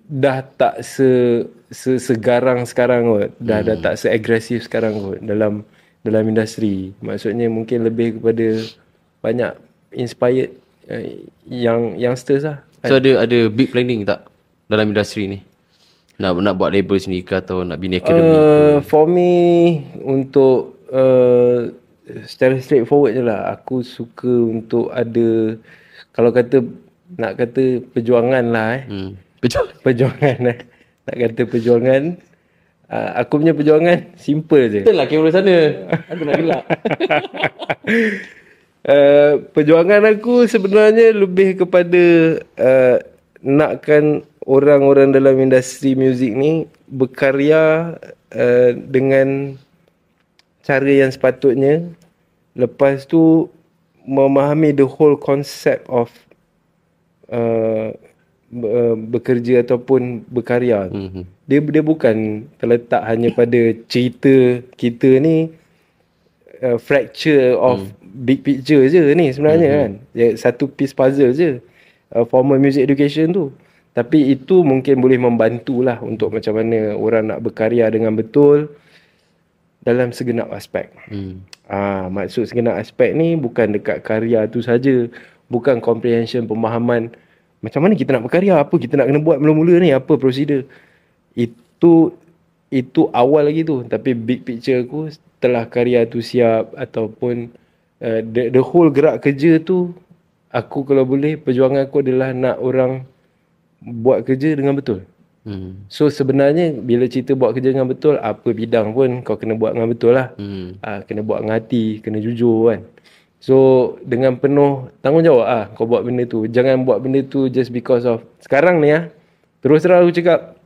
dah tak se, se segarang sekarang kot dah dah tak seagresif sekarang kot dalam dalam industri maksudnya mungkin lebih kepada banyak inspired uh, yang youngsters lah So ada ada big planning tak dalam industri ni? Nak nak buat label sendiri ke atau nak bina academy? Uh, for me untuk uh, secara straightforward je lah aku suka untuk ada kalau kata nak kata perjuangan lah eh hmm. Betul. [laughs] perjuangan eh. nak kata perjuangan uh, aku punya perjuangan simple je Betul lah kamera sana. Aku nak gelak. uh, [laughs] perjuangan aku sebenarnya lebih kepada uh, nakkan orang-orang dalam industri muzik ni berkarya uh, dengan cara yang sepatutnya lepas tu memahami the whole concept of uh, uh, bekerja ataupun berkarya. Mhm. dia dia bukan terletak hanya pada cerita kita ni uh, fracture of big picture je ni sebenarnya kan. Ya, satu piece puzzle je uh, formal music education tu. Tapi itu mungkin boleh membantulah untuk macam mana orang nak berkarya dengan betul dalam segenap aspek Hmm. Ah, maksud segenap aspek ni bukan dekat karya tu saja, bukan comprehension pemahaman macam mana kita nak berkarya, apa kita nak kena buat mula-mula ni, apa prosedur. Itu itu awal lagi tu, tapi big picture aku setelah karya tu siap ataupun uh, the, the whole gerak kerja tu aku kalau boleh perjuangan aku adalah nak orang buat kerja dengan betul. Hmm. So sebenarnya bila cerita buat kerja dengan betul, apa bidang pun kau kena buat dengan betul lah. Hmm. Ah, kena buat dengan hati, kena jujur kan. So dengan penuh tanggungjawab ah kau buat benda tu. Jangan buat benda tu just because of sekarang ni ah. Terus terang aku cakap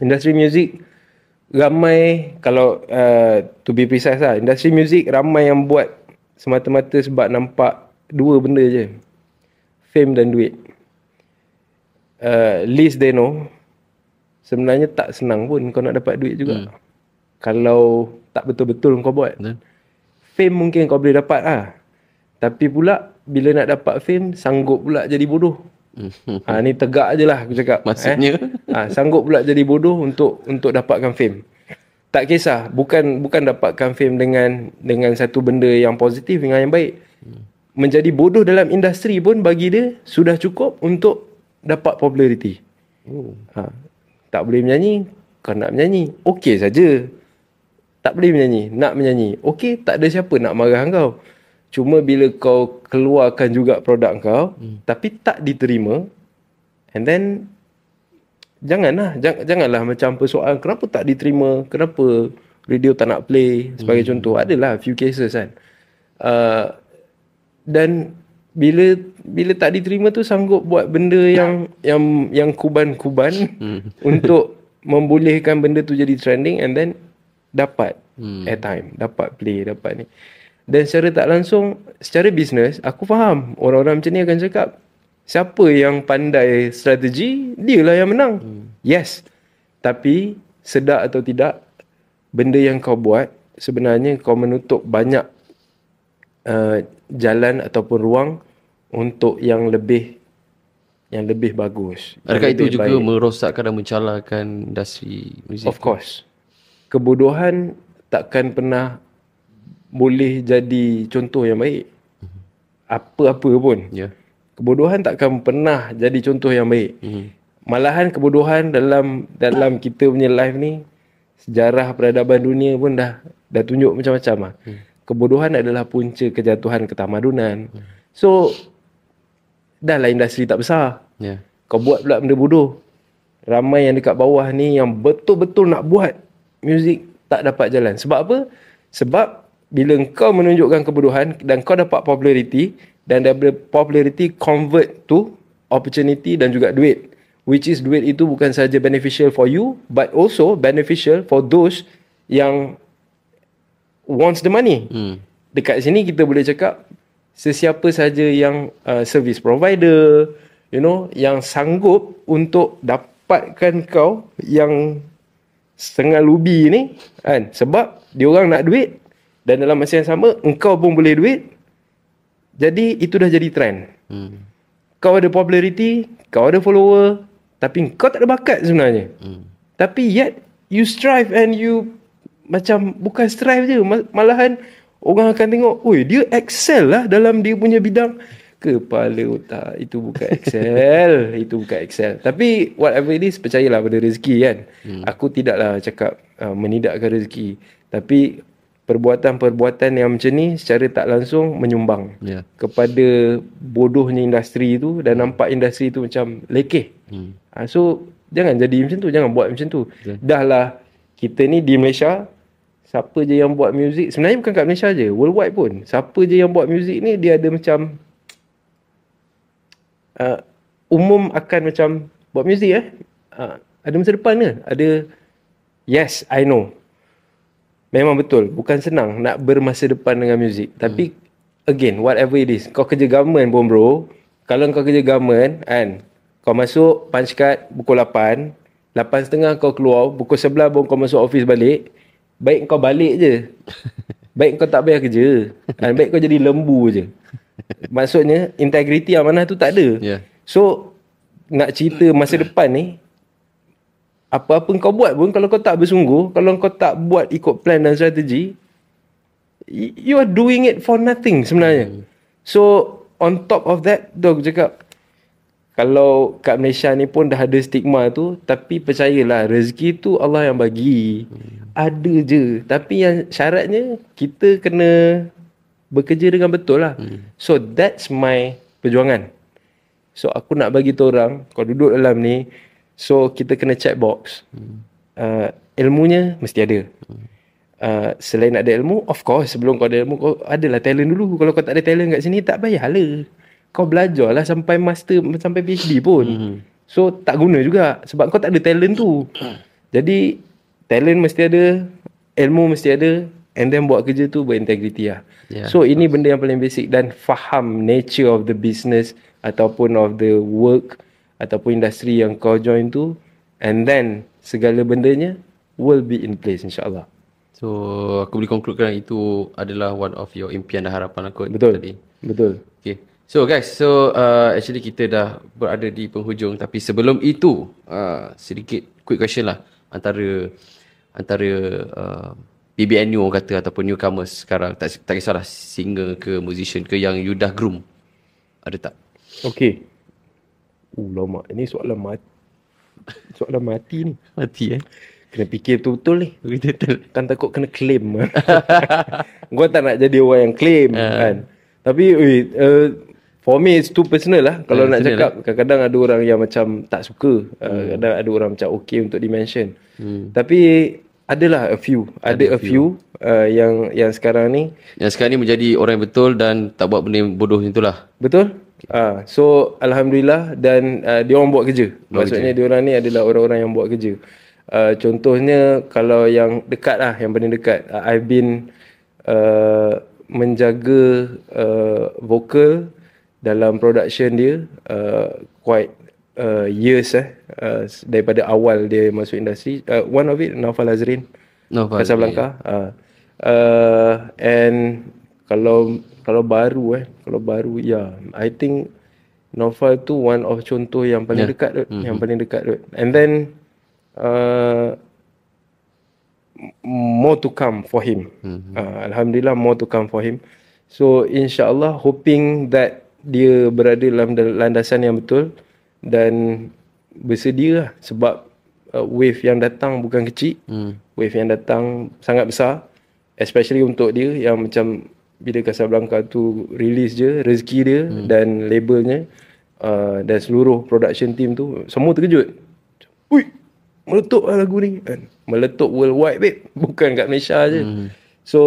industri muzik ramai kalau uh, to be precise lah industri music ramai yang buat semata-mata sebab nampak dua benda je fame dan duit uh, least they know sebenarnya tak senang pun kau nak dapat duit juga hmm. kalau tak betul-betul kau buat Betul. fame mungkin kau boleh dapat lah tapi pula bila nak dapat fame sanggup pula jadi bodoh ha, ni tegak je lah aku cakap Maksudnya? eh? ha, sanggup pula jadi bodoh untuk untuk dapatkan fame tak kisah bukan bukan dapatkan fame dengan dengan satu benda yang positif dengan yang baik menjadi bodoh dalam industri pun bagi dia sudah cukup untuk dapat populariti Oh. ha, tak boleh menyanyi kau nak menyanyi okey saja tak boleh menyanyi nak menyanyi okey tak ada siapa nak marah kau cuma bila kau keluarkan juga produk kau hmm. tapi tak diterima and then janganlah jangan, janganlah macam persoalan kenapa tak diterima kenapa radio tak nak play sebagai hmm. contoh adalah few cases kan uh, dan bila bila tak diterima tu sanggup buat benda yang yang yang kuban-kuban Hmm. [laughs] untuk membolehkan benda tu jadi trending and then dapat Hmm. airtime, dapat play, dapat ni. Dan secara tak langsung, secara bisnes, aku faham orang-orang macam ni akan cakap, siapa yang pandai strategi, dia lah yang menang. Hmm. Yes. Tapi, sedar atau tidak, benda yang kau buat, sebenarnya kau menutup banyak uh, jalan ataupun ruang untuk yang lebih yang lebih bagus. Adakah itu juga baik. merosakkan dan mencalakan industri muzik? Of course. Kebodohan takkan pernah boleh jadi contoh yang baik. Apa-apa pun. Ya. Kebodohan takkan pernah jadi contoh yang baik. Hmm. Malahan kebodohan dalam dalam kita punya life ni sejarah peradaban dunia pun dah dah tunjuk macam-macam ah. Hmm. Kebodohan adalah punca kejatuhan ketamadunan. Hmm. So dah lah industri tak besar. Ya. Kau buat pula benda bodoh. Ramai yang dekat bawah ni yang betul-betul nak buat muzik tak dapat jalan. Sebab apa? Sebab bila kau menunjukkan kebodohan dan kau dapat popularity dan daripada popularity convert to opportunity dan juga duit. Which is duit itu bukan saja beneficial for you but also beneficial for those yang wants the money. Hmm. Dekat sini kita boleh cakap sesiapa saja yang uh, service provider, you know, yang sanggup untuk dapatkan kau yang setengah lubi ni kan sebab dia orang nak duit dan dalam masa yang sama engkau pun boleh duit. Jadi itu dah jadi trend. Hmm. Kau ada popularity, kau ada follower, tapi kau tak ada bakat sebenarnya. Hmm. Tapi yet you strive and you macam bukan strive je ma- malahan orang akan tengok, "Oi, dia excel lah dalam dia punya bidang." Kepala otak itu bukan excel, [laughs] itu bukan excel. Tapi whatever it is percayalah pada rezeki kan. Hmm. Aku tidaklah cakap uh, menidakkan rezeki, tapi perbuatan-perbuatan yang macam ni secara tak langsung menyumbang Ya. kepada bodohnya industri tu dan nampak industri tu macam lekeh. Hmm. Ha, so jangan jadi macam tu, jangan buat macam tu. Betul. Dah lah kita ni di Malaysia siapa je yang buat muzik sebenarnya bukan kat Malaysia je, worldwide pun. Siapa je yang buat muzik ni dia ada macam uh, umum akan macam buat muzik eh. Uh, ada masa depan ke? Ada Yes, I know. Memang betul, bukan senang nak bermasa depan dengan muzik. Tapi again, whatever it is, kau kerja government pun bro, kalau kau kerja government kan, kau masuk punch card pukul 8, 8.30 kau keluar, pukul 11 pun kau masuk office balik, baik kau balik je. [laughs] Baik kau tak payah kerja. Kan? Baik kau jadi lembu je. Maksudnya, integriti amanah tu tak ada. Ya. So, nak cerita masa depan ni, apa-apa kau buat pun kalau kau tak bersungguh, kalau kau tak buat ikut plan dan strategi, you are doing it for nothing sebenarnya. So, on top of that, aku cakap, kalau kat Malaysia ni pun dah ada stigma tu, tapi percayalah, rezeki tu Allah yang bagi. Ada je. Tapi yang syaratnya, kita kena bekerja dengan betul lah. So, that's my perjuangan. So aku nak bagi tu orang kau duduk dalam ni so kita kena check box. Uh, ilmunya mesti ada. Uh, selain ada ilmu of course sebelum kau ada ilmu kau adalah talent dulu. Kalau kau tak ada talent kat sini tak payahlah. Kau belajar lah sampai master sampai PhD pun. So tak guna juga sebab kau tak ada talent tu. Jadi talent mesti ada, ilmu mesti ada and then buat kerja tu berintegriti lah. Yeah, so ini benda yang paling basic dan faham nature of the business ataupun of the work ataupun industri yang kau join tu and then segala bendanya will be in place insyaAllah. So aku boleh concludekan itu adalah one of your impian dan harapan aku Betul. tadi. Betul. Okay. So guys, so uh, actually kita dah berada di penghujung tapi sebelum itu uh, sedikit quick question lah antara antara uh, BBNU orang kata ataupun newcomers sekarang tak tak kisahlah singer ke musician ke yang you dah groom. Ada tak? Okay. Uh, lama. Ini soalan mati. Soalan mati ni. Mati eh. Kena fikir betul-betul ni. Betul. Kan takut kena claim. [laughs] Gua tak nak jadi orang yang claim Ah. kan. Tapi eh, uh, for me it's too personal lah. Kalau Ah, nak cakap kadang-kadang ada orang yang macam tak suka. Uh, kadang ada orang macam okay untuk dimension. Hmm. Tapi adalah a few. Ada, a few, uh, yang yang sekarang ni Yang sekarang ni menjadi orang yang betul dan tak buat benda bodoh macam itulah. Betul? Ah, so alhamdulillah dan uh, dia orang buat kerja. Maksudnya dia orang ni adalah orang-orang yang buat kerja. Uh, contohnya kalau yang dekat lah, yang paling dekat, uh, I've been uh, menjaga uh, vokal dalam production dia uh, quite uh, years eh uh, daripada awal dia masuk industri. Uh, one of it Naufal Azrin. Fahad. Casablanca. Uh, uh, and kalau kalau baru eh, kalau baru ya, yeah, I think Novel tu one of contoh yang paling yeah. dekat mm-hmm. yang paling dekat tu. And then uh, more to come for him. Mm-hmm. Uh, Alhamdulillah more to come for him. So insyaallah hoping that dia berada dalam landasan yang betul dan bersedia lah sebab uh, wave yang datang bukan kecil. Mm. Wave yang datang sangat besar especially untuk dia yang macam bila Casablanca tu release je rezeki dia hmm. dan labelnya uh, dan seluruh production team tu semua terkejut. Ui, meletup lah lagu ni kan. Meletup worldwide babe, bukan kat Malaysia je. Hmm. So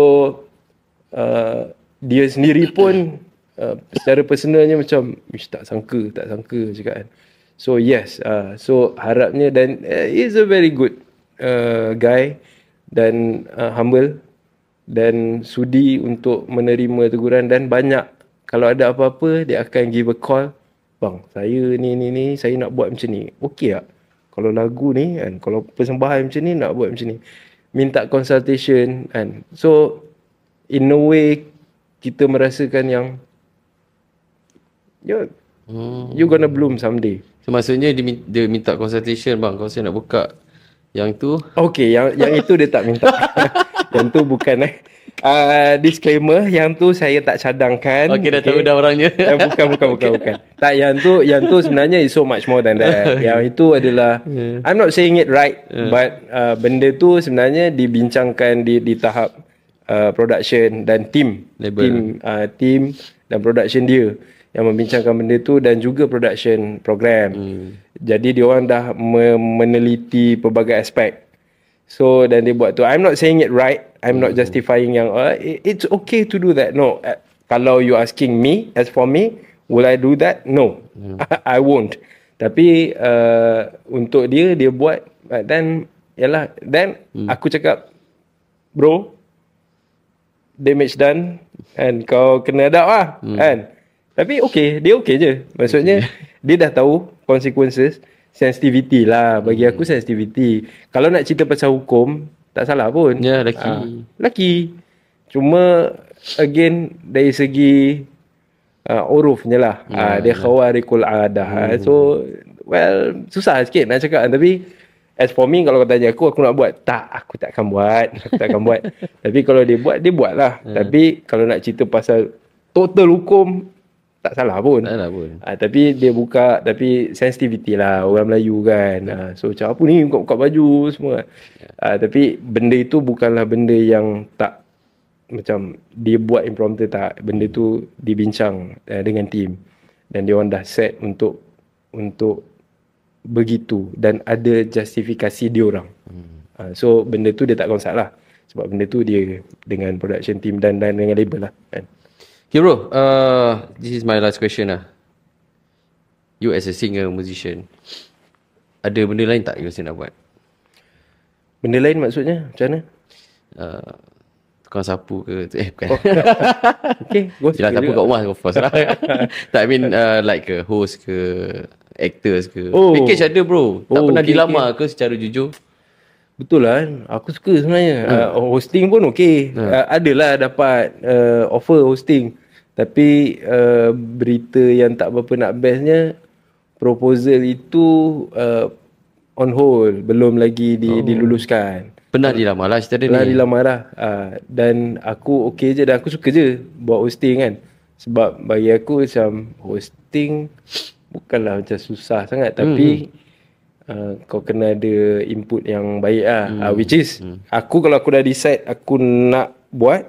uh, dia sendiri pun [clears throat] uh, secara personalnya macam ish tak sangka, tak sangka cakap kan. So yes, uh, so harapnya dan uh, he's a very good uh, guy dan uh, humble dan sudi untuk menerima teguran dan banyak kalau ada apa-apa dia akan give a call bang saya ni ni ni saya nak buat macam ni. Okey tak? Kalau lagu ni kan kalau persembahan macam ni nak buat macam ni. Minta consultation kan. So in a way kita merasakan yang you, hmm. you gonna bloom someday So maksudnya dia, dia minta consultation bang kalau saya nak buka yang tu Okay, yang yang itu dia tak minta. [laughs] yang tu bukan eh. Uh, disclaimer, yang tu saya tak cadangkan. Okey dah tahu dah orangnya. Eh, bukan, bukan, bukan, [laughs] bukan. Tak, yang tu, yang tu sebenarnya is so much more than that. [laughs] Yang itu adalah, I'm not saying it right, but uh, benda tu sebenarnya dibincangkan di di tahap uh, production dan team, Label. team, uh, team dan production dia yang membincangkan benda tu dan juga production program. Hmm. Jadi dia orang dah me- meneliti pelbagai aspek. So dan dia buat tu. I'm not saying it right. I'm not justifying yang uh, it- it's okay to do that. No. Uh, kalau you asking me, as for me, will I do that? No. [laughs] I won't. Tapi uh, untuk dia dia buat uh, then yalah then aku cakap bro damage done and kau kena adapt lah hmm. kan tapi okay dia okay je. Maksudnya dia dah tahu consequences sensitivity lah. Bagi aku sensitivity. Kalau nak cerita pasal hukum tak salah pun. Ya, laki. Ah, laki. Cuma again dari segi uh, urufnya lah. Uh, dia khawarikul adah. Hmm. so well susah sikit nak cakap. Tapi as for me kalau kau tanya aku aku nak buat. Tak aku tak akan buat. Aku tak akan buat. [laughs] Tapi kalau dia buat dia buat lah. Tapi kalau nak cerita pasal total hukum tak salah pun Tak salah pun. Ah, tapi dia buka tapi sensitivity lah orang Melayu kan. Ah, so macam apa ni buka-buka baju semua. Ah, tapi benda itu bukanlah benda yang tak macam dia buat impromptu tak. Benda tu dibincang uh, dengan tim dan dia orang dah set untuk untuk begitu dan ada justifikasi dia orang. Hmm. Uh, so benda tu dia tak consult lah. Sebab benda tu dia dengan production team dan dan dengan label lah kan. Okay bro, uh, this is my last question lah. You as a singer, musician, ada benda lain tak you nak buat? Benda lain maksudnya macam mana? Uh, tukang sapu ke eh bukan oh. [laughs] okay go Yelah sapu kat rumah of course lah [laughs] tak I mean uh, like ke host ke actors ke Oh. package ada bro tak Oh, pernah okay, dilamar ke secara jujur Betul lah kan. Aku suka sebenarnya. Hmm. Uh, hosting pun okey. Hmm. Uh, adalah dapat uh, offer hosting. Tapi uh, berita yang tak berapa nak bestnya proposal itu uh, on hold, belum lagi di, oh. diluluskan. pernah dilamar lah cerita dia ni dilamar dah. Uh, dan aku okey je dan aku suka je buat hosting kan. Sebab bagi aku macam hosting bukanlah macam susah sangat tapi uh, kau kena ada input yang baik lah. Hmm. Uh, which is aku kalau aku dah decide aku nak buat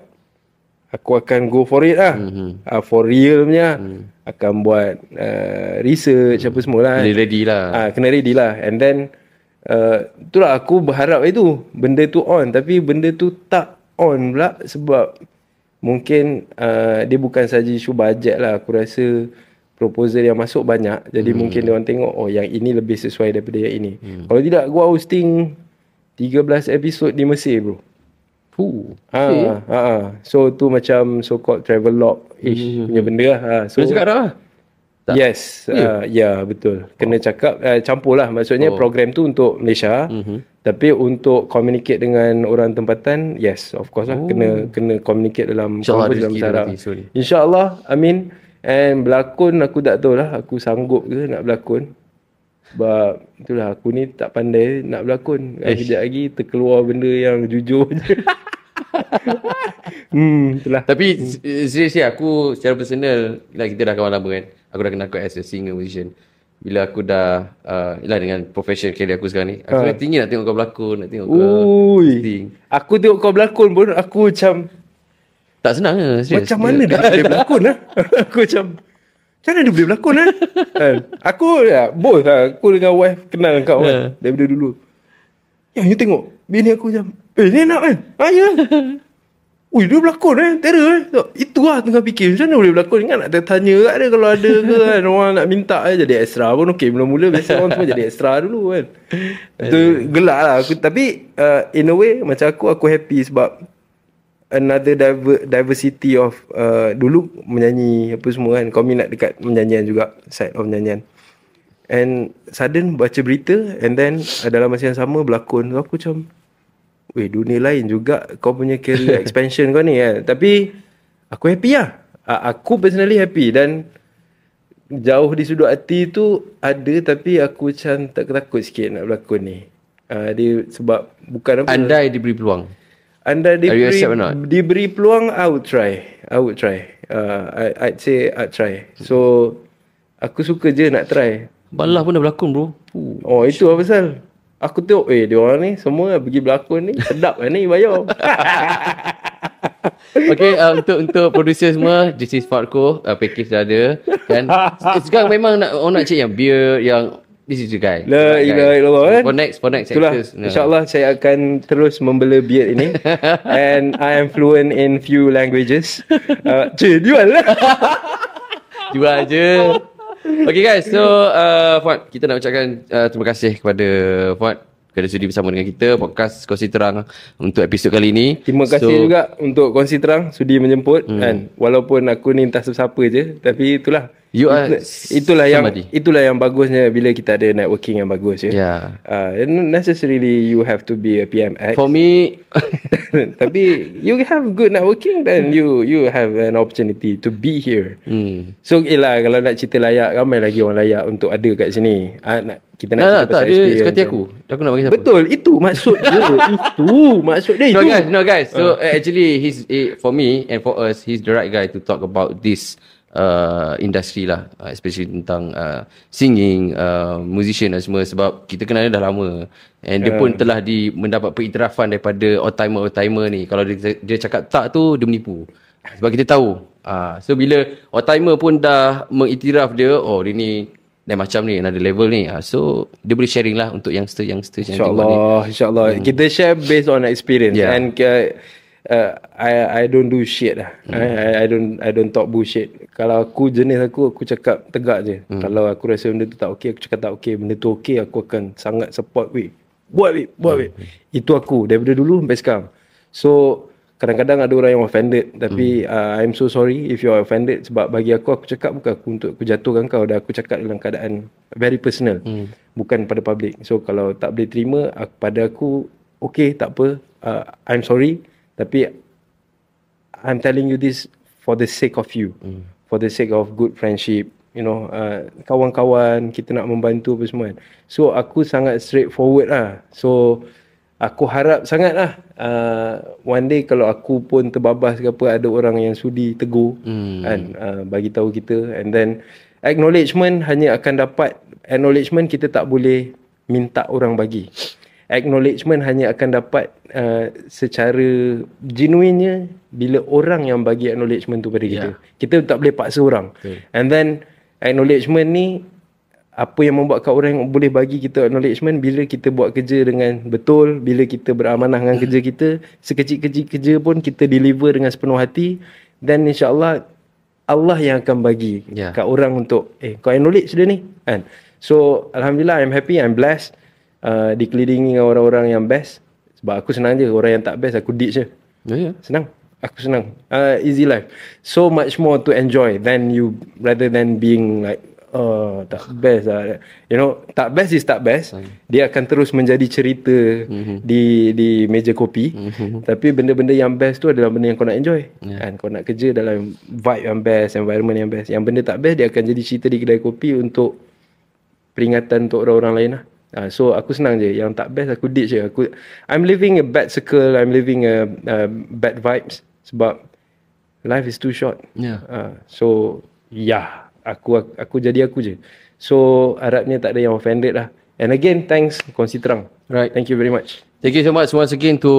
aku akan go for it lah. Hmm. Uh, for real punya. Hmm. Akan buat uh, research apa semua lah. Dia ready lah Ah, kena ready lah. And then uh, itulah aku berharap itu benda tu on tapi benda tu tak on pula sebab mungkin uh, dia bukan saja isu bajet lah. Aku rasa proposal yang masuk banyak. Jadi hmm. mungkin dia orang tengok oh yang ini lebih sesuai daripada yang ini. Hmm. Kalau tidak gua hosting 13 episod di Mesir bro. Fuh, Ha, ha, ha. So tu macam so called travel log ish hmm. punya benda lah. Ha. So cakap dah lah Tak. Yes, ya uh, yeah, betul. Kena cakap uh, campur lah. Maksudnya oh. program tu untuk Malaysia. Mm-hmm. Tapi untuk communicate dengan orang tempatan, yes, of course lah. Oh. Kena kena communicate dalam InsyaAllah dalam sorry. InsyaAllah, amin. And berlakon aku tak tahu lah. Aku sanggup ke nak berlakon. Sebab itulah aku ni tak pandai nak berlakon. Eish. Kejap lagi terkeluar benda yang jujur je. [laughs] hmm, itulah. Tapi hmm. seriously aku secara personal Bila kita dah kawan lama kan Aku dah kenal kau as a singer musician Bila aku dah uh, Yelah dengan profession career aku sekarang ni Aku ha. tinggi nak tengok kau berlakon Nak tengok kau Ui. acting Aku tengok kau berlakon pun aku macam Tak senang ke serius. Macam mana dia boleh berlakon lah [laughs] Aku macam Macam mana dia boleh berlakon lah kan? Aku ya, both lah Aku dengan wife kenal kau kan Ya. Daripada dulu. Yang you tengok Bini aku macam Eh ni nak kan Ha ya. Ui dia berlakon eh? Terror eh? Tak, Itu lah tengah fikir Macam mana boleh berlakon? Ingat nak tanya kat dia Kalau ada ke kan? Orang nak minta eh, Jadi extra pun okey Mula-mula biasa orang semua jadi extra dulu kan? Itu gelak lah. Aku, Tapi uh, In a way Macam aku Aku happy sebab another diver, diversity of uh, dulu menyanyi apa semua kan. Kau minat dekat menyanyian juga side of menyanyian. And sudden baca berita and then uh, dalam masa yang sama berlakon. So aku macam weh dunia lain juga kau punya career [laughs] expansion kau ni kan. Tapi aku happy lah. Uh, aku personally happy. Dan jauh di sudut hati tu ada tapi aku macam tak takut sikit nak berlakon ni. Uh, dia sebab bukan apa Andai diberi peluang anda you diberi, accept or not? diberi peluang, I would try. I would try. Uh, I, I'd say I'd try. So, aku suka je nak try. Balah pun dah berlakon bro. Oh, itu apa pasal? Aku tengok, eh, dia orang ni semua pergi berlakon ni. Sedap lah ni, bayar. [laughs] Okay uh, untuk untuk producer semua This is Farco uh, Package dah ada Kan [laughs] Sekarang memang nak Orang nak cek yang beer Yang This is the guy La ilaha illallah kan. For next For next Itulah, actors no. insyaAllah saya akan terus membela beard ini. [laughs] And I am fluent in few languages. Uh, Cik, jual lah. [laughs] Jual je Okay guys So uh, Fuad Kita nak ucapkan uh, Terima kasih kepada Fuad Kerana sudi bersama dengan kita Podcast Kongsi Terang Untuk episod kali ini Terima kasih so, juga untuk kongsi terang sudi menjemput hmm. kan. Walaupun aku ni entah siapa je tapi itulah You are itulah yang itulah yang bagusnya bila kita ada networking yang bagus ya. Yeah Uh, not necessarily you have to be a PMX. For me [laughs] tapi you have good networking then you you have an opportunity to be here. hmm. So ialah kalau nak cerita layak ramai lagi orang layak untuk ada kat sini. Ah, nak kita nak Nah, cerita tak, pasal dia experience suka hati aku Aku nak bagi siapa Betul, itu maksud dia. [laughs] itu maksud dia No itu. guys, no guys. So uh. actually, he's eh, for me and for us, he's the right guy to talk about this uh, industry lah, uh, especially tentang uh, singing, uh, musician dan semua. Sebab kita kenal dia dah lama, and dia pun telah di mendapat pengiktirafan daripada old timer old timer ni. Kalau dia, dia cakap tak tu, dia menipu. Sebab kita tahu. Uh, so bila old timer pun dah mengiktiraf dia, oh dia ni lain macam ni, another level ni. Uh, so dia boleh sharing lah untuk tengok ni. InsyaAllah, insyaAllah. Hmm. Kita share based on experience. Yeah. And uh, uh, I I don't do shit lah. Hmm. I, I I don't I don't talk bullshit. Kalau aku jenis aku, aku cakap tegak je. Hmm. Kalau aku rasa benda tu tak okey, aku cakap tak okey. Benda tu okey, aku akan sangat support. Weh, buat babe buat babe itu aku daripada dulu sampai sekarang so kadang-kadang ada orang yang offended tapi uh, I'm so sorry if you are offended sebab bagi aku aku cakap bukan aku untuk aku jatuhkan kau dan aku cakap dalam keadaan very personal bukan pada public so kalau tak boleh terima aku, pada aku okay tak apa uh, I'm sorry tapi I'm telling you this for the sake of you. Mm. For the sake of good friendship. You know, uh, kawan-kawan, kita nak membantu apa semua kan. So, aku sangat straightforward lah. So, aku harap sangat lah. Uh, one day kalau aku pun terbabas ke apa, ada orang yang sudi tegur. Mm. Kan, uh, bagi tahu kita. And then, acknowledgement hanya akan dapat, acknowledgement kita tak boleh minta orang bagi acknowledgement hanya akan dapat uh, secara genuinnya bila orang yang bagi acknowledgement tu pada kita. Yeah. Kita tak boleh paksa orang. Okay. And then acknowledgement ni apa yang membuatkan orang boleh bagi kita acknowledgement bila kita buat kerja dengan betul, bila kita beramanah dengan kerja kita, sekecil-kecil kerja pun kita deliver dengan sepenuh hati dan insya-Allah Allah yang akan bagi yeah. kat orang untuk eh kau acknowledge dia ni kan. So alhamdulillah I'm happy, I'm blessed uh, dikelilingi dengan orang-orang yang best. Sebab aku senang je orang yang tak best aku ditch je. Yeah, yeah. senang? Aku senang. Uh, easy life. So much more to enjoy than you rather than being like oh tak best lah. You know tak best is tak best. Dia akan terus menjadi cerita mm-hmm. di di meja kopi. Mm-hmm. tapi benda-benda yang best tu adalah benda yang kau nak enjoy. Yeah. kan? Kau nak kerja dalam vibe yang best environment yang best. Yang benda tak best dia akan jadi cerita di kedai kopi untuk peringatan untuk orang-orang lain lah Uh, so aku senang je. Yang tak best aku ditch je. Aku I'm living a bad circle. I'm living a, a bad vibes sebab life is too short. Yeah. Uh, so yeah aku aku jadi aku je. So harapnya tak ada yang offended lah. And again thanks kongsi terang right. Thank you very much. Thank you so much once again to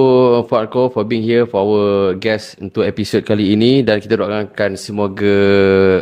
Fuadko for being here for our guest untuk episod kali ini. Dan kita doakan semoga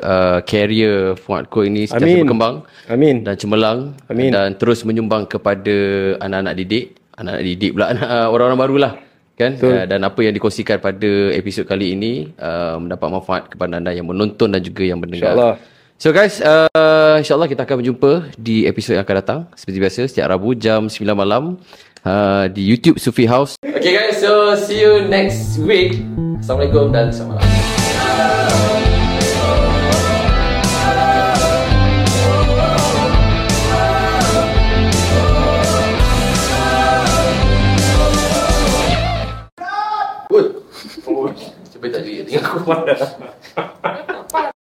uh, career Fuadko ini sentiasa Amin. berkembang Amin. dan cemerlang Amin. dan terus menyumbang kepada anak-anak didik, anak-anak didik pula [laughs] orang-orang barulah kan uh, dan apa yang dikongsikan pada episod kali ini uh, mendapat manfaat kepada anda yang menonton dan juga yang mendengar. Insyaallah. So guys, uh, insyaAllah kita akan berjumpa di episod yang akan datang. Seperti biasa, setiap Rabu jam 9 malam uh, di YouTube Sufi House. Okay guys, so see you next week. Assalamualaikum dan selamat malam. pitäisi viitin kuolla. [laughs]